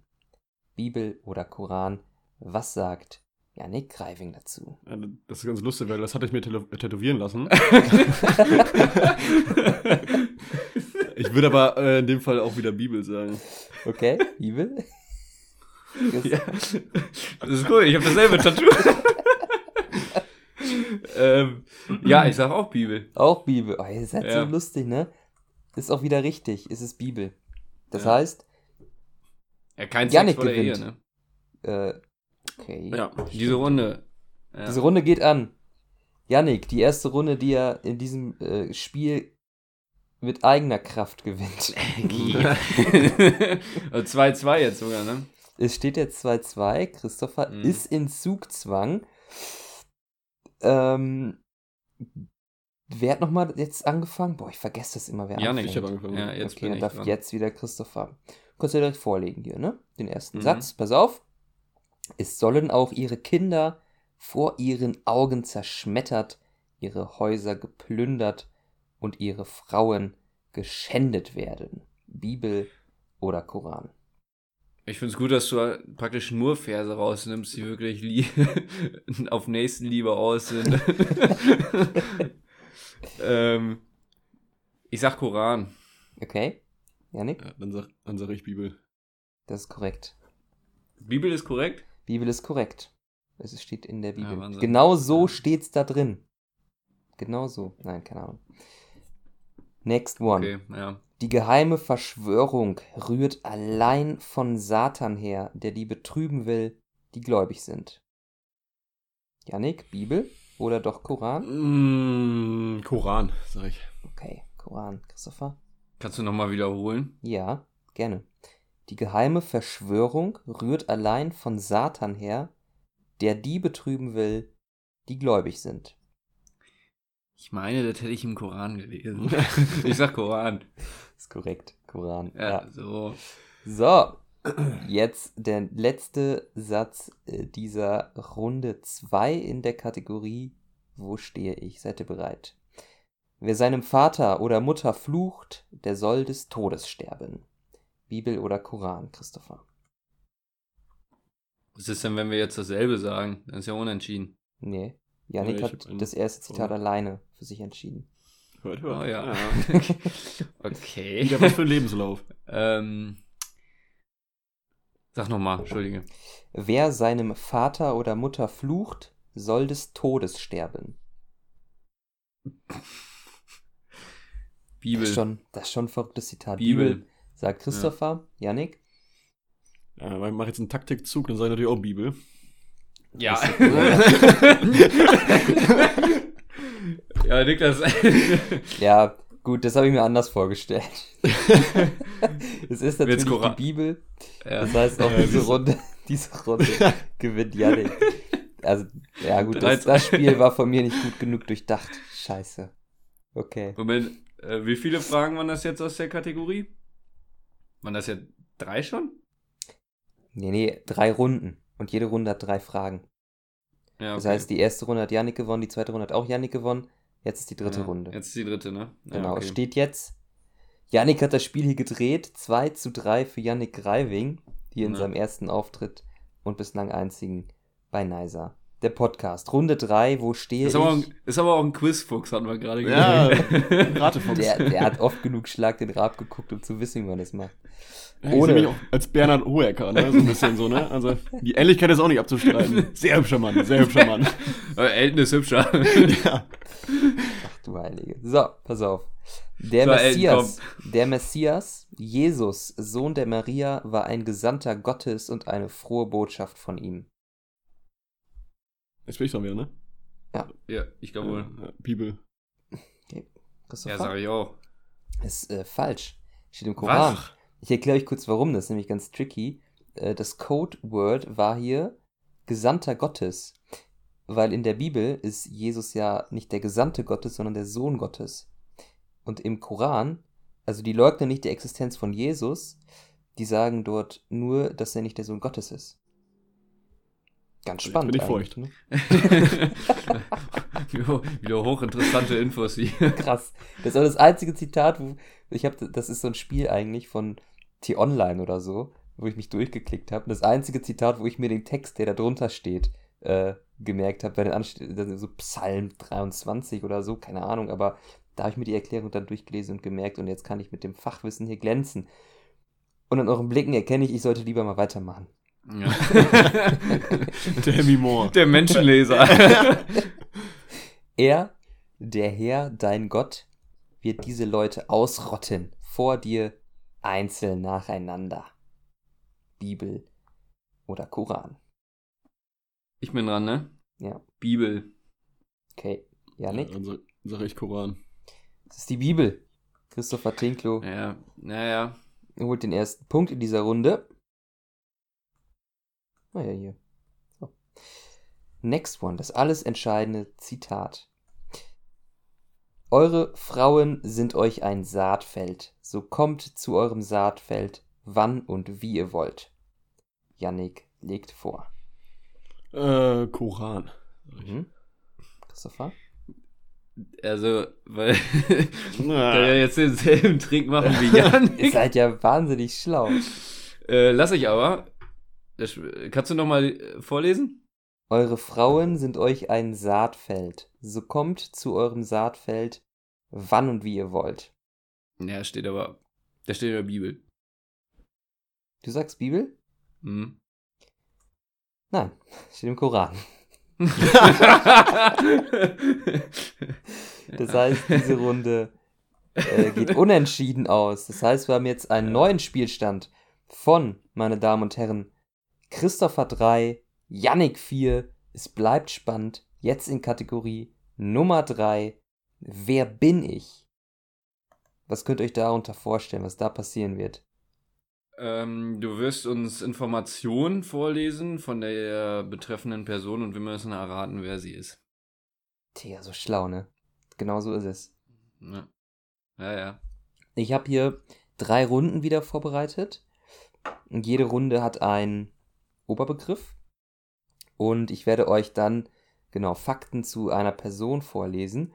Bibel oder Koran, was sagt Janik Greiving dazu? Ja, Das ist ganz lustig, weil das hatte ich mir tätowieren lassen. (laughs) (laughs) Ich würde aber äh, in dem Fall auch wieder Bibel sagen. Okay, Bibel? Das- (laughs) ja. Das ist cool, ich habe dasselbe Tattoo. (laughs) ähm, ja, ich sag auch Bibel. Auch Bibel. Oh, ihr seid Ja. so lustig, ne? Ist auch wieder richtig. Es ist Bibel. Das Ja. heißt, Ja, kein Janik Sex vor der Ehe, gewinnt. ne? äh, okay. Ja. Diese Runde. Ja. Diese Runde geht an. Yannick, die erste Runde, die er in diesem äh, Spiel mit eigener Kraft gewinnt. (laughs) Also 2-2 jetzt sogar, ne? Es steht jetzt 2-2. Christopher Mhm. ist in Zugzwang. Ähm, wer hat nochmal jetzt angefangen? Boah, ich vergesse das immer, wer Janik. Ich habe angefangen. Ja, jetzt okay, dann darf dran. jetzt wieder Christopher. Kannst du direkt vorlegen hier, ne? Den ersten Mhm. Satz. Pass auf. Es sollen auch ihre Kinder vor ihren Augen zerschmettert, ihre Häuser geplündert und ihre Frauen geschändet werden. Bibel oder Koran. Ich finde es gut, dass du praktisch nur Verse rausnimmst, die wirklich (laughs) auf Nächstenliebe aus sind. (laughs) ähm, ich sag Koran. Okay? Janik? Ja, dann sag, dann sag ich Bibel. Das ist korrekt. Bibel ist korrekt? Bibel ist korrekt. Es steht in der Bibel. Wahnsinn. genau so steht's da drin. Genau so. Nein, keine Ahnung. Next one. Okay, ja. Die geheime Verschwörung rührt allein von Satan her, der die betrüben will, die gläubig sind. Janik, Bibel oder doch Koran? Mm, Koran, sag ich. Okay, Koran. Christopher? Kannst du nochmal wiederholen? Ja, gerne. Die geheime Verschwörung rührt allein von Satan her, der die betrüben will, die gläubig sind. Ich meine, das hätte ich im Koran gelesen. (laughs) ich sag Koran. Ist korrekt, Koran. Ja, ja. so. So, jetzt der letzte Satz äh, dieser Runde 2 in der Kategorie Wo stehe ich? Seid ihr bereit? Wer seinem Vater oder Mutter flucht, der soll des Todes sterben. Bibel oder Koran, Christopher? Was ist denn, wenn wir jetzt dasselbe sagen? Das ist ja unentschieden. Nee. Janik ja, hat das erste Zitat oh. alleine für sich entschieden. Hört, hört. Oh ja. ja. (laughs) okay. Wieder was für ein Lebenslauf. (laughs) ähm, sag nochmal, Entschuldige. Wer seinem Vater oder Mutter flucht, soll des Todes sterben. Bibel. Das ist schon, das ist schon ein verrücktes Zitat. Bibel. Bibel sagt Christopher. Ja. Janik? Ja, ich mache jetzt einen Taktikzug, dann sage ich natürlich auch Bibel. Ja. (laughs) ja, Niklas. (laughs) ja, gut, das habe ich mir anders vorgestellt. (laughs) es ist natürlich die Bibel. Ja. Das heißt auch diese Runde, diese Runde gewinnt Janik. Also, ja gut, das, das, Spiel war von mir nicht gut genug durchdacht. Scheiße. Okay. Moment, äh, wie viele Fragen waren das jetzt aus der Kategorie? Waren das ja drei schon? Nee, nee, drei Runden. Und jede Runde hat drei Fragen. Ja, okay. Das heißt, die erste Runde hat Yannick gewonnen, die zweite Runde hat auch Yannick gewonnen. Jetzt ist die dritte ja, Runde. Jetzt ist die dritte, ne? Ja, genau, okay. steht jetzt. Yannick hat das Spiel hier gedreht. 2 zu 3 für Yannick Greiving, hier in seinem ersten Auftritt und bislang einzigen bei Nisa. Der Podcast. Runde 3, wo stehe ist ich? Aber ein, ist aber auch ein Quizfuchs, hatten wir gerade ja, Ratefuchs. Der, der hat oft genug Schlag den Rab geguckt, um zu wissen, wie man das macht. Ja, Ohne. Ich auch als Bernhard Hoeker, ne? so ein bisschen so, ne? Also die Ähnlichkeit ist auch nicht abzustreiten. Sehr hübscher Mann, sehr hübscher Mann. (laughs) Aber Elton ist hübscher. ja. Ach du Heilige. So, pass auf. Der so, Messias, Elton, der Messias, Jesus, Sohn der Maria, war ein Gesandter Gottes und eine frohe Botschaft von ihm. Jetzt bin ich dran wieder, ne? Ja. Ja, ich glaube wohl. Ja, Bibel. Okay. Ja, sag ich auch. ist äh, falsch. Steht im Koran. Was? Ich erkläre euch kurz, warum. Das ist nämlich ganz tricky. Äh, das Codeword war hier Gesandter Gottes. Weil in der Bibel ist Jesus ja nicht der Gesandte Gottes, sondern der Sohn Gottes. Und im Koran, also die leugnen nicht die Existenz von Jesus, die sagen dort nur, dass er nicht der Sohn Gottes ist. Ganz spannend. Bin ich feucht. Ne? Wieder hochinteressante Infos hier. (laughs) Krass. Das ist auch das einzige Zitat, wo ich habe, das ist so ein Spiel eigentlich von T-Online oder so, wo ich mich durchgeklickt habe. Das einzige Zitat, wo ich mir den Text, der da drunter steht, äh, gemerkt habe, weil dann ansteht so Psalm 23 oder so, keine Ahnung, aber da habe ich mir die Erklärung dann durchgelesen und gemerkt und jetzt kann ich mit dem Fachwissen hier glänzen. Und in euren Blicken erkenne ich, ich sollte lieber mal weitermachen. Ja. (laughs) der Hemi Moore. Der Menschenleser. er, der Herr, dein Gott, wird diese Leute ausrotten vor dir einzeln nacheinander. Bibel oder Koran. Ich bin dran, ne? Ja. Bibel. Okay. Janik? Ja, dann sage ich Koran. Das ist die Bibel. Christopher Tinklo. Ja, naja. Holt den ersten Punkt in dieser Runde. Naja, hier. So. Next one, das alles entscheidende Zitat. Eure Frauen sind euch ein Saatfeld, so kommt zu eurem Saatfeld, wann und wie ihr wollt. Yannick legt vor. Äh, Koran. Mhm. Christopher? Also, weil (laughs) der ja jetzt denselben Trick machen wie (laughs) Yannick. Ihr seid ja wahnsinnig schlau. Äh, lass ich aber. Das, kannst du nochmal vorlesen? Eure Frauen sind euch ein Saatfeld. So kommt zu eurem Saatfeld, wann und wie ihr wollt. Ja, steht aber. Da steht in der Bibel. Du sagst Bibel? Mhm. Nein, (laughs) steht im Koran. (laughs) das heißt, diese Runde äh, geht unentschieden aus. Das heißt, wir haben jetzt einen neuen Spielstand von, meine Damen und Herren, Christopher 3, Yannick 4. Es bleibt spannend. Jetzt in Kategorie Nummer 3. Wer bin ich? Was könnt ihr euch darunter vorstellen, was da passieren wird? Ähm, du wirst uns Informationen vorlesen von der betreffenden Person und wir müssen erraten, wer sie ist. Tja, so schlau, ne? Genau so ist es. Ja, ja. ja. Ich habe hier drei Runden wieder vorbereitet. Und jede Runde hat einen Oberbegriff. Und ich werde euch dann genau Fakten zu einer Person vorlesen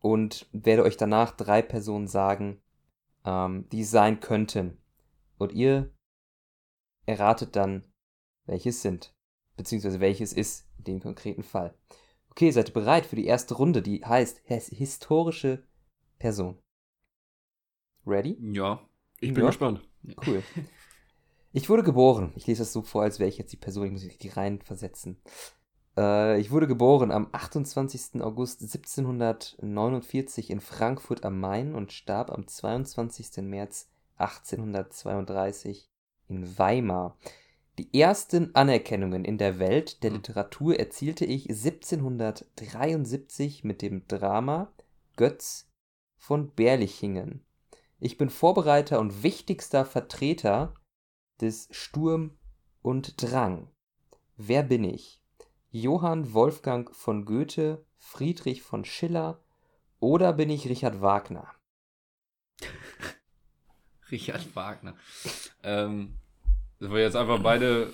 und werde euch danach drei Personen sagen, ähm, die es sein könnten. Und ihr erratet dann, welche es sind, beziehungsweise welches ist in dem konkreten Fall. Okay, seid ihr bereit für die erste Runde, die heißt historische Person. Ready? Ja. Ich bin ja. gespannt. Cool. Ich wurde geboren. Ich lese das so vor, als wäre ich jetzt die Person. Ich muss mich die rein versetzen. Äh, ich wurde geboren am 28. August 1749 in Frankfurt am Main und starb am 22. März 1832 in Weimar. Die ersten Anerkennungen in der Welt der Literatur erzielte ich 1773 mit dem Drama Götz von Berlichingen. Ich bin Vorbereiter und wichtigster Vertreter des Sturm und Drang. Wer bin ich? Johann Wolfgang von Goethe, Friedrich von Schiller oder bin ich Richard Wagner? (laughs) Richard Wagner. Ähm, das wir jetzt einfach beide.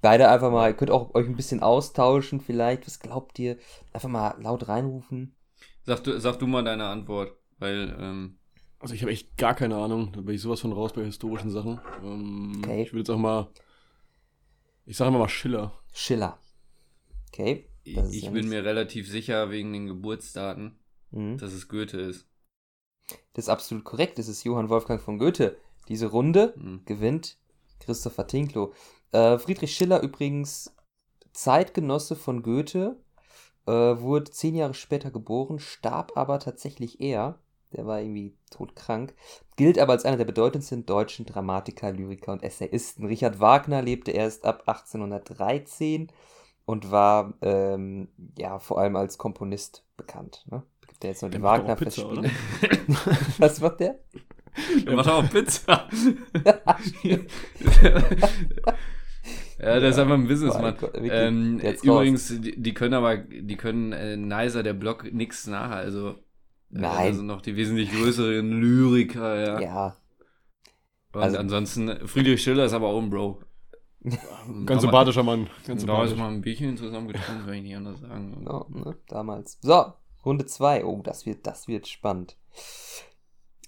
Beide einfach mal, ihr könnt auch euch ein bisschen austauschen, vielleicht. Was glaubt ihr? Einfach mal laut reinrufen. Sag du, sag du mal deine Antwort, weil. Ähm, also ich habe echt gar keine Ahnung. Da bin ich sowas von raus bei historischen Sachen. Ähm, okay. Ich würde jetzt auch mal. Ich sage mal Schiller. Schiller. Okay. Ich, ich bin mir relativ sicher wegen den Geburtsdaten, mhm. dass es Goethe ist. Das ist absolut korrekt. Das ist Johann Wolfgang von Goethe. Diese Runde mhm. gewinnt Christopher Tinklow. Äh, Friedrich Schiller übrigens Zeitgenosse von Goethe, äh, wurde zehn Jahre später geboren, starb aber tatsächlich eher. Der war irgendwie todkrank. Gilt aber als einer der bedeutendsten deutschen Dramatiker, Lyriker und Essayisten. Richard Wagner lebte erst ab 1813 und war ähm, ja vor allem als Komponist bekannt. Ne? Gibt ja jetzt noch die Wagner-Festspiele. (laughs) Was macht der? Der macht auch Pizza. (laughs) Ja, der ist einfach ein Businessmann. Ähm, übrigens, die, die, können aber, die können äh, Nicer, der Blog, nichts nach. Also, äh, Nein. Also noch die wesentlich größeren Lyriker, ja. Ja. Und also, ansonsten, Friedrich Schiller ist aber auch ein Bro. (laughs) Ganz sympathischer Mann. Ganz da ist mal ein Bierchen zusammen getrunken, kann ich nicht anders sagen. No, ne, damals. So, Runde 2. Oh, das wird, das wird spannend.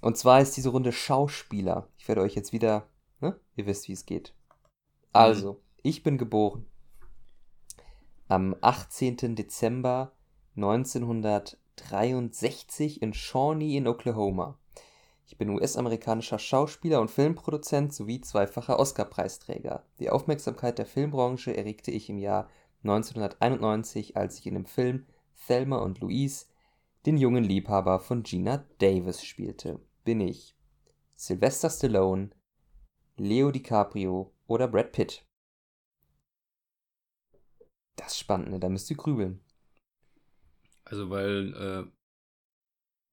Und zwar ist diese Runde Schauspieler. Ich werde euch jetzt wieder, ne? Ihr wisst, wie es geht. Also, mhm. ich bin geboren am 18. Dezember 1963 in Shawnee in Oklahoma. Ich bin US-amerikanischer Schauspieler und Filmproduzent sowie zweifacher Oscar-Preisträger. Die Aufmerksamkeit der Filmbranche erregte ich im Jahr 1991, als ich in dem Film Thelma und Louise den jungen Liebhaber von Gina Davis spielte. Bin ich Sylvester Stallone, Leo DiCaprio oder Brad Pitt? Das ist spannend, ne? Da müsst ihr grübeln. Also, weil äh,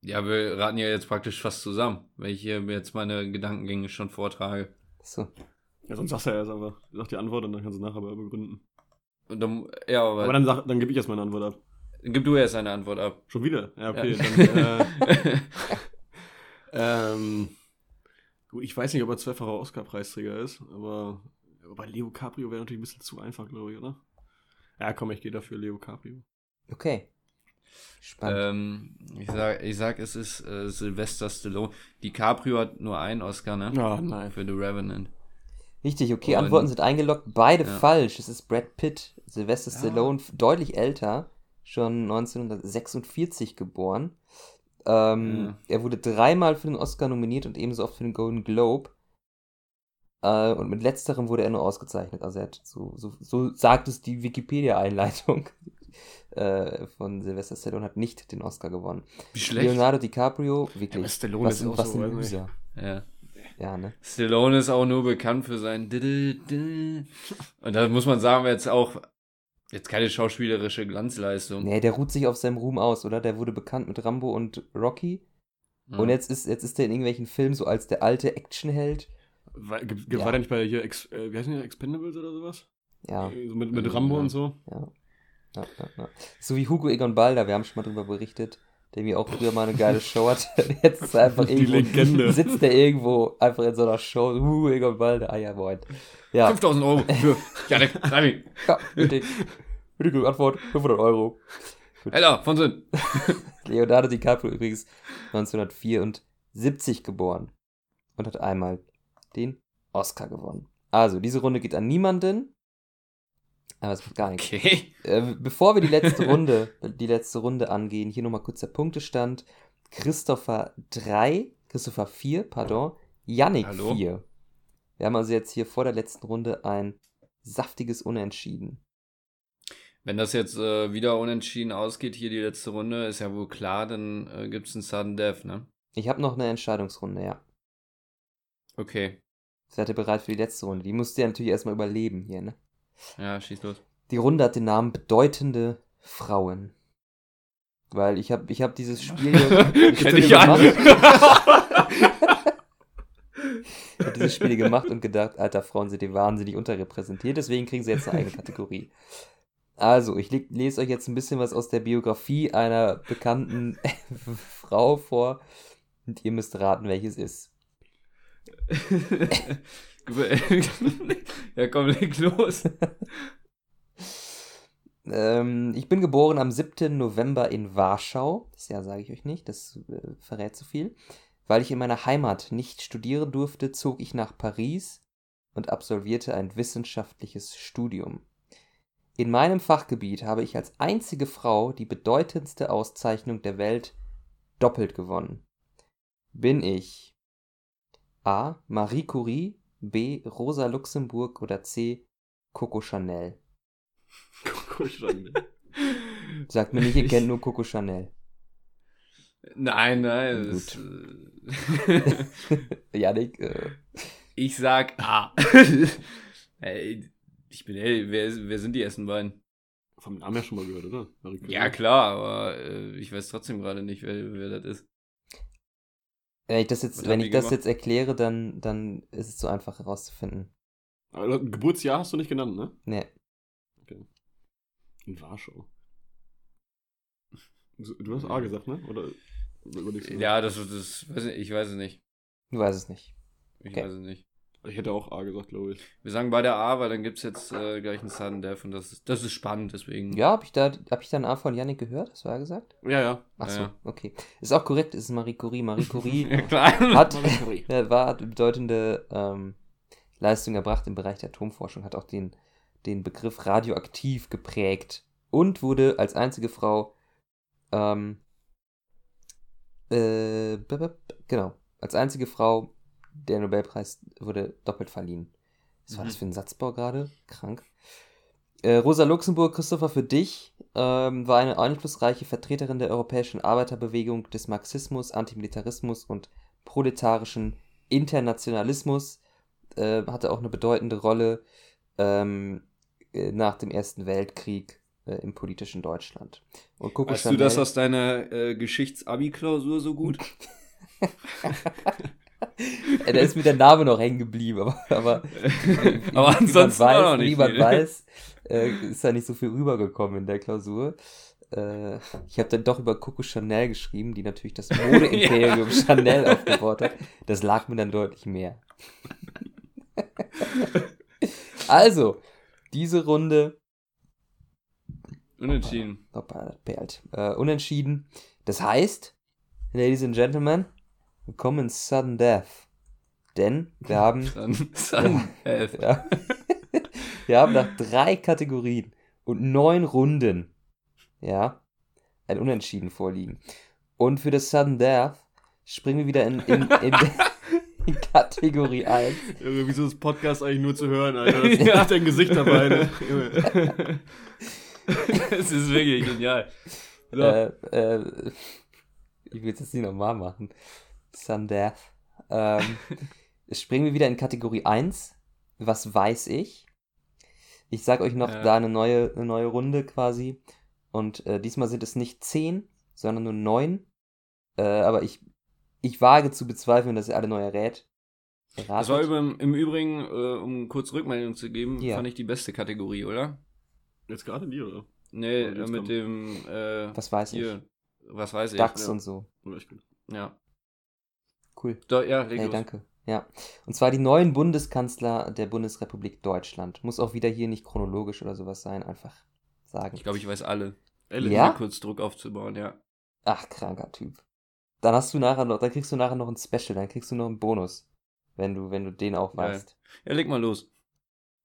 ja, wir raten ja jetzt praktisch fast zusammen, weil ich hier jetzt meine Gedankengänge schon vortrage. So. Ja, sonst sagst du ja erst einfach. Sag die Antwort und dann kannst du nachher aber begründen. Und dann, ja, aber. Aber dann, sag, dann gebe ich erst meine Antwort ab. Dann gib du erst deine Antwort ab. Schon wieder? Ja, okay. Ja. Dann, (laughs) äh, ähm, gut, ich weiß nicht, ob er zweifacher Oscar-Preisträger ist, aber bei Leo Caprio wäre natürlich ein bisschen zu einfach, glaube ich, oder? Ja, komm, ich gehe dafür Leo Caprio. Okay. Spannend. Ähm, ich, sag, ich sag, es ist äh, Sylvester Stallone. DiCaprio hat nur einen Oscar, ne? Oh, nein. Für The Revenant. Richtig, okay, Und, Antworten sind eingeloggt. Beide ja. falsch. Es ist Brad Pitt. Sylvester ja. Stallone, deutlich älter, schon 1946 geboren. Ähm, ja. Er wurde dreimal für den Oscar nominiert und ebenso oft für den Golden Globe. Äh, und mit letzterem wurde er nur ausgezeichnet. Also er hat so, so, so sagt es die Wikipedia-Einleitung äh, von Sylvester Stallone hat nicht den Oscar gewonnen. Wie schlecht. Leonardo DiCaprio, wirklich. Ja, Stallone was, ist auch was so, ein Loser. Ja. Ja, ne? Stallone ist auch nur bekannt für sein Und da muss man sagen, jetzt auch jetzt keine schauspielerische Glanzleistung. Nee, der ruht sich auf seinem Ruhm aus, oder? Der wurde bekannt mit Rambo und Rocky. Mhm. Und jetzt ist, jetzt ist er in irgendwelchen Filmen so als der alte Actionheld. War, ja. war der nicht bei hier, Ex, äh, wie heißen die, Expendables oder sowas? Ja. So mit, mit Rambo ja. und so? Ja. Ja, ja, ja. So wie Hugo Egon Balder, wir haben schon mal drüber berichtet, der mir auch früher mal eine geile Show hatte. Jetzt ist er einfach Die irgendwo, Legende. sitzt der irgendwo einfach in so einer Show, Hugo Egon Balder, ah ja, moin. Ja. 5000 Euro für Janik Reiming. Ja, bitte. Bitte, Antwort, 500 Euro. Alter, von Sinn. (laughs) Leonardo DiCaprio übrigens 1974 geboren und hat einmal den Oscar gewonnen. Also, diese Runde geht an niemanden. Aber es macht gar nichts. Okay. Äh, bevor wir die letzte Runde, die letzte Runde angehen, hier nochmal kurz der Punktestand. Christopher 3, Christopher 4, pardon, Yannick Hallo? 4. Wir haben also jetzt hier vor der letzten Runde ein saftiges Unentschieden. Wenn das jetzt äh, wieder unentschieden ausgeht, hier die letzte Runde, ist ja wohl klar, dann äh, gibt es einen Sudden Death, ne? Ich habe noch eine Entscheidungsrunde, ja. Okay. Seid ihr bereit für die letzte Runde? Die musst ihr natürlich erstmal überleben hier, ne? Ja, schieß los. Die Runde hat den Namen Bedeutende Frauen. Weil ich habe ich hab dieses Spiel hier, (laughs) Kenn ich gemacht. ich habe dieses Spiel gemacht und gedacht, alter, Frauen sind hier wahnsinnig unterrepräsentiert, deswegen kriegen sie jetzt eine eigene Kategorie. Also, ich lese euch jetzt ein bisschen was aus der Biografie einer bekannten (laughs) Frau vor und ihr müsst raten, welches ist. (laughs) ja, komm, leg los. (laughs) ähm, ich bin geboren am 7. November in Warschau. Das Jahr sage ich euch nicht, das äh, verrät zu viel. Weil ich in meiner Heimat nicht studieren durfte, zog ich nach Paris und absolvierte ein wissenschaftliches Studium. In meinem Fachgebiet habe ich als einzige Frau die bedeutendste Auszeichnung der Welt doppelt gewonnen. Bin ich A. Marie Curie, B. Rosa Luxemburg oder C. Coco Chanel? (laughs) Coco Chanel. (laughs) Sagt mir nicht, ihr kennt nur Coco Chanel. Nein, nein. Gut. Das, äh, (laughs) Janik, äh, ich sag A. Ey, ich bin, ey, wer, wer sind die ersten beiden? Vom Namen her schon mal gehört, oder? Ja, klar, aber äh, ich weiß trotzdem gerade nicht, wer, wer das ist. Wenn ich das jetzt, wenn ich das gemacht? jetzt erkläre, dann, dann ist es so einfach herauszufinden. Aber Geburtsjahr hast du nicht genannt, ne? Nee. In Warschau. Du hast A gesagt, ne? Oder überlegst du? Ja, das, das weiß ich, ich weiß es nicht. Du weißt es nicht. Ich Okay. weiß es nicht. Ich hätte auch A gesagt, glaube ich. Wir sagen beide A, weil dann gibt es jetzt äh, gleich einen Sudden Death und das ist, das ist spannend, deswegen. Ja, habe ich da, hab ich da einen A von Janik gehört? Das war er gesagt? Ja, ja. Ach so, Ja. okay. Ist auch korrekt, ist Marie Curie. Marie Curie (laughs) Ja, (laughs) hat, Marie Curie. äh, war, hat bedeutende ähm, Leistung erbracht im Bereich der Atomforschung, hat auch den, den Begriff radioaktiv geprägt und wurde als einzige Frau, ähm, äh, genau, als einzige Frau der Nobelpreis wurde doppelt verliehen. Was war Mhm. das für ein Satzbau gerade? Krank. Äh, Rosa Luxemburg, Christopher, für dich ähm, war eine einflussreiche Vertreterin der europäischen Arbeiterbewegung, des Marxismus, Antimilitarismus und proletarischen Internationalismus. Äh, hatte auch eine bedeutende Rolle ähm, äh, nach dem Ersten Weltkrieg äh, im politischen Deutschland. Und Coco Weißt du Chanel, das aus deiner äh, Geschichts-Abi-Klausur so gut? (laughs) (laughs) (laughs) Da ist mir der Name noch hängen geblieben, aber, aber, (laughs) Aber ansonsten weiß, noch nicht wie man viel. weiß äh, ist da nicht so viel rübergekommen in der Klausur. Äh, ich habe dann doch über Coco Chanel geschrieben, die natürlich das (laughs) Modeimperium Chanel aufgebaut hat. Das lag mir dann deutlich mehr. also, diese Runde Unentschieden. Hoppa, das perlt. Äh, unentschieden. Das heißt, Ladies and Gentlemen, willkommen in Sudden Death. Denn wir (laughs) haben, Sudden Death. ja, (laughs) wir haben nach drei Kategorien und neun Runden, ja, ein Unentschieden vorliegen. Und für das Sudden Death springen wir wieder in, in, in, (laughs) in Kategorie 1. Junge, wieso ist Podcast eigentlich nur zu hören, Alter? Das ist Ja. dein Gesicht dabei, ne? Es ist wirklich genial. So. Äh, äh, ich will es jetzt nicht nochmal machen. Sun Death. Ähm, (laughs) springen wir wieder in Kategorie 1. Was weiß ich? Ich sag euch noch Ja. da eine neue, eine neue Runde quasi. Und äh, diesmal sind es nicht 10, sondern nur 9. Äh, aber ich, ich wage zu bezweifeln, dass ihr alle neu errät. Verratet. Das war im, im Übrigen, äh, um kurz Rückmeldung zu geben, ja. fand ich die beste Kategorie, oder? Jetzt gerade die, oder? Nee, äh, mit dem. Äh, was weiß hier, ich? Was weiß ich? DAX ja. und so. Ja. Cool. Da, ja, hey, los. danke. Ja. Und zwar die neuen Bundeskanzler der Bundesrepublik Deutschland. Muss auch wieder hier nicht chronologisch oder sowas sein, einfach sagen. Ich glaube, ich weiß alle. Ellen, ja? kurz Druck aufzubauen, ja. Ach, kranker Typ. Dann hast du nachher noch, dann kriegst du nachher noch ein Special, dann kriegst du noch einen Bonus, wenn du, wenn du den auch weißt. Ja, ja leg mal los.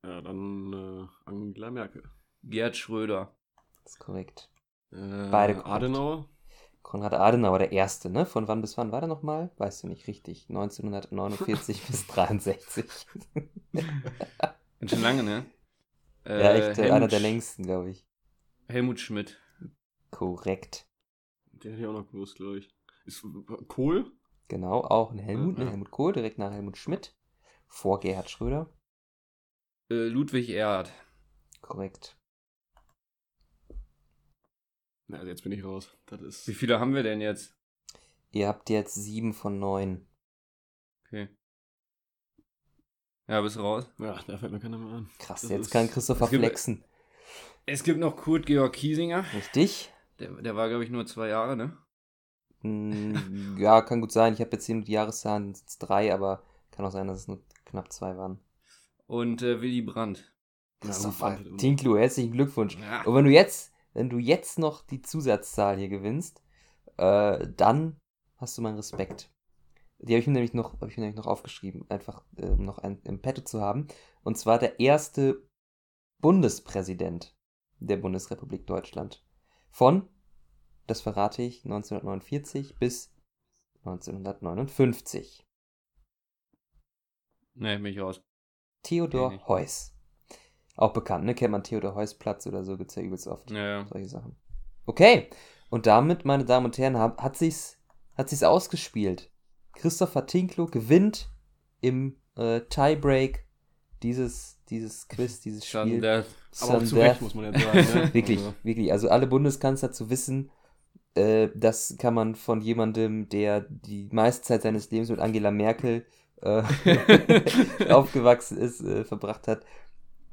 Ja, dann äh, Angela Merkel. Gerd Schröder. Das ist korrekt. Äh, Beide korrekt. Adenauer. Konrad Adenauer, der Erste, ne? Von wann bis wann war der nochmal? Weißt du nicht richtig. 1949 (laughs) bis 63. (laughs) Bin schon lange, ne? Äh, (laughs) ja, echt, Helmut, einer der längsten, glaube ich. Helmut Schmidt. Korrekt. Der hätte ich auch noch gewusst, glaube ich. Ist Kohl? Genau, auch ein Helmut, ja, ne? Helmut Kohl, direkt nach Helmut Schmidt. Vor Gerhard Schröder. Äh, Ludwig Erhard. Korrekt. Na, also jetzt bin ich raus. Das ist Wie viele haben wir denn jetzt? Ihr habt jetzt sieben von neun. Okay. Ja, bist du raus? Ja, da fällt mir keiner mehr an. Krass, das jetzt kann Christopher es gibt, flexen. Es gibt noch Kurt Georg Kiesinger. Richtig. Der, der war, glaube ich, nur zwei Jahre, ne? Mm, ja, kann gut sein. Ich habe jetzt hier nur die Jahreszahlen drei, aber kann auch sein, dass es nur knapp zwei waren. Und äh, Willy Brandt. Christopher Tinklu, herzlichen Glückwunsch. Ja. Und wenn du jetzt wenn du jetzt noch die Zusatzzahl hier gewinnst, äh, dann hast du meinen Respekt. Die habe ich mir nämlich noch, ich mir nämlich noch aufgeschrieben, einfach äh, noch ein, im Petto zu haben. Und zwar der erste Bundespräsident der Bundesrepublik Deutschland. Von, das verrate ich, 1949 bis 1959. Nee, mich raus. Theodor Heuss. Auch bekannt, ne? Kennt man Theodor Heuss-Platz oder so, gibt's ja übelst oft. Ja, ja. Solche Sachen. Okay. Und damit, meine Damen und Herren, hat sich's, hat sich's ausgespielt. Christopher Tinklo gewinnt im äh, Tiebreak dieses, dieses Quiz, dieses Spiel. Death. Aber auch zu Recht, muss man ja sagen. Ne? (laughs) wirklich, also. wirklich. Also alle Bundeskanzler zu wissen, äh, das kann man von jemandem, der die meiste Zeit seines Lebens mit Angela Merkel äh, (laughs) (laughs) aufgewachsen ist, äh, verbracht hat,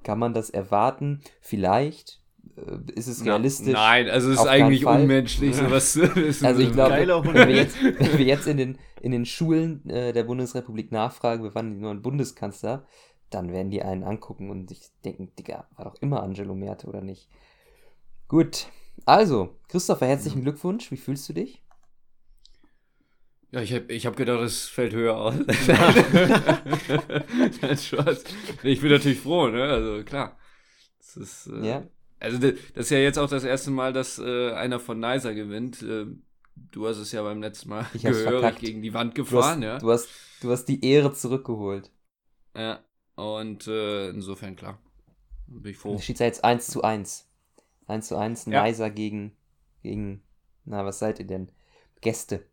kann man das erwarten? Vielleicht äh, ist es realistisch. Nein, also es ist eigentlich unmenschlich, (laughs) sowas zu wissen. Also ich glaube, wenn wir jetzt, wenn wir jetzt in, den, in den Schulen äh, der Bundesrepublik nachfragen, wir waren die neuen Bundeskanzler, dann werden die einen angucken und sich denken, Digga, war doch immer Angelo Merte oder nicht? Gut, also, Christopher, herzlichen Glückwunsch. Wie fühlst du dich? Ja, ich habe ich hab gedacht, es fällt höher aus. (laughs) Spaß. Ich bin natürlich froh, ne? Also klar. Das ist, äh, ja. Also das ist ja jetzt auch das erste Mal, dass äh, einer von Nicer gewinnt. Äh, du hast es ja beim letzten Mal ich gehörig gegen die Wand gefahren, du hast, ja. Du hast, du hast die Ehre zurückgeholt. Ja, und äh, insofern klar. Bin ich froh. Steht ja jetzt 1 zu 1. 1 zu 1, ja. Nicer gegen, gegen, na, was seid ihr denn? Gäste.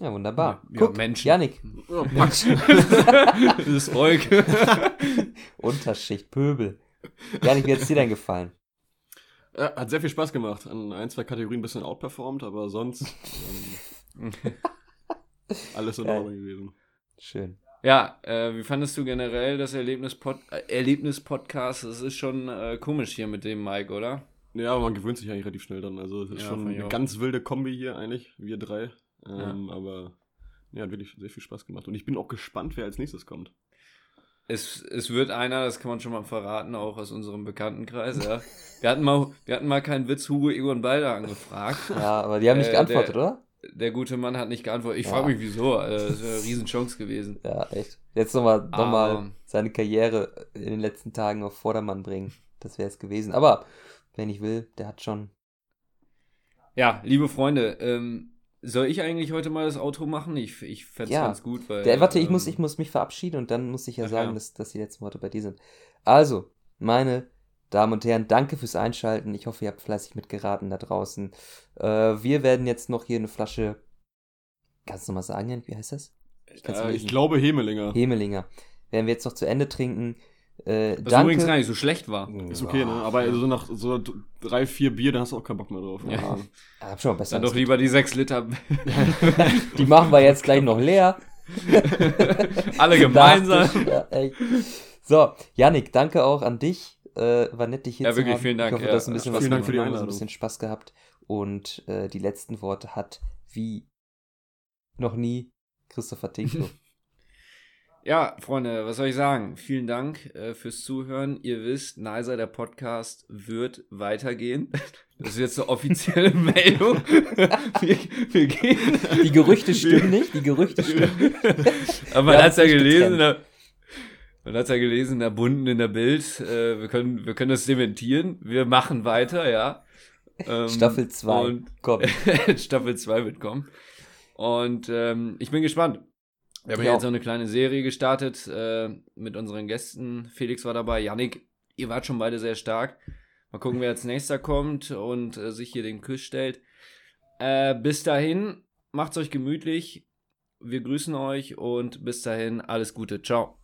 Ja, wunderbar. Ja, Guck, Menschen. Janik. Ja, (laughs) Menschen. (laughs) das ist Volk. (laughs) Unterschicht, Pöbel. Janik, wie hat es dir denn gefallen? Ja, hat sehr viel Spaß gemacht. An ein, zwei Kategorien ein bisschen outperformed, aber sonst ähm, alles in Ordnung gewesen. Schön. Ja, äh, wie fandest du generell das Erlebnis-Podcast? Äh, Erlebnis es ist schon äh, komisch hier mit dem Mike, oder? Ja, aber man gewöhnt sich eigentlich relativ schnell dann. Also es ist ja, schon eine ganz wilde Kombi hier eigentlich, wir drei. Ähm, ja. Aber ja, hat wirklich sehr viel Spaß gemacht. Und ich bin auch gespannt, wer als nächstes kommt. Es, es wird einer, das kann man schon mal verraten, auch aus unserem Bekanntenkreis, ja. (laughs) Wir hatten mal, wir hatten mal keinen Witz Hugo Egon Balder angefragt. (laughs) Ja, aber die haben nicht äh, geantwortet, der, oder? Der gute Mann hat nicht geantwortet. Ich ja. frage mich, wieso. Also, das wäre eine Riesenchance gewesen. Ja, echt. Jetzt nochmal noch mal seine Karriere in den letzten Tagen auf Vordermann bringen. Das wäre es gewesen. Aber, wenn ich will, der hat schon. Ja, liebe Freunde, ähm, soll ich eigentlich heute mal das Outro machen? Ich, ich fände es ja. ganz gut, weil. Der, warte, ähm, ich, muss, ich muss mich verabschieden und dann muss ich ja sagen, ja. Dass, dass die letzten Worte bei dir sind. Also, meine Damen und Herren, danke fürs Einschalten. Ich hoffe, ihr habt fleißig mitgeraten da draußen. Äh, wir werden jetzt noch hier eine Flasche. Kannst du mal sagen, wie heißt das? Ich, äh, ich glaube Hemelinger. Hemelinger. Werden wir jetzt noch zu Ende trinken. Äh, Was danke. übrigens gar nicht so schlecht war. Ist okay, ne? Aber also nach so drei, vier Bier, da hast du auch keinen Bock mehr drauf. Ja. ja. hab schon besser. Dann doch lieber die sechs Liter. (laughs) die machen wir jetzt gleich noch leer. (laughs) Alle (laughs) gemeinsam. Ja, so, Yannick, danke auch an dich. Äh, war nett, dich hier ja, zu wirklich, haben. Vielen Dank. Ich hoffe, ja. du hast ein bisschen vielen was Dank für die Einladung. ein bisschen Spaß gehabt. Und äh, die letzten Worte hat wie noch nie Christopher Tinko. Ja, Freunde, was soll ich sagen? Vielen Dank äh, fürs Zuhören. Ihr wisst, Nicer, der Podcast wird weitergehen. (laughs) Das ist jetzt eine offizielle (laughs) Meldung. (laughs) wir, wir gehen. Die Gerüchte stimmen nicht, die Gerüchte stimmen nicht. Aber man hat es ja gelesen. Man hat ja gelesen, in der Bunden, in der Bild. Äh, wir, können, wir können das dementieren. Wir machen weiter, ja. Ähm, Staffel 2. und- Komm. Staffel 2 wird kommen. Und ähm, ich bin gespannt. Wir haben Ja. jetzt so eine kleine Serie gestartet äh, mit unseren Gästen. Felix war dabei, Yannick, ihr wart schon beide sehr stark. Mal gucken, wer als nächster kommt und äh, sich hier den Küss stellt. Äh, bis dahin, macht's euch gemütlich. Wir grüßen euch und bis dahin alles Gute. Ciao.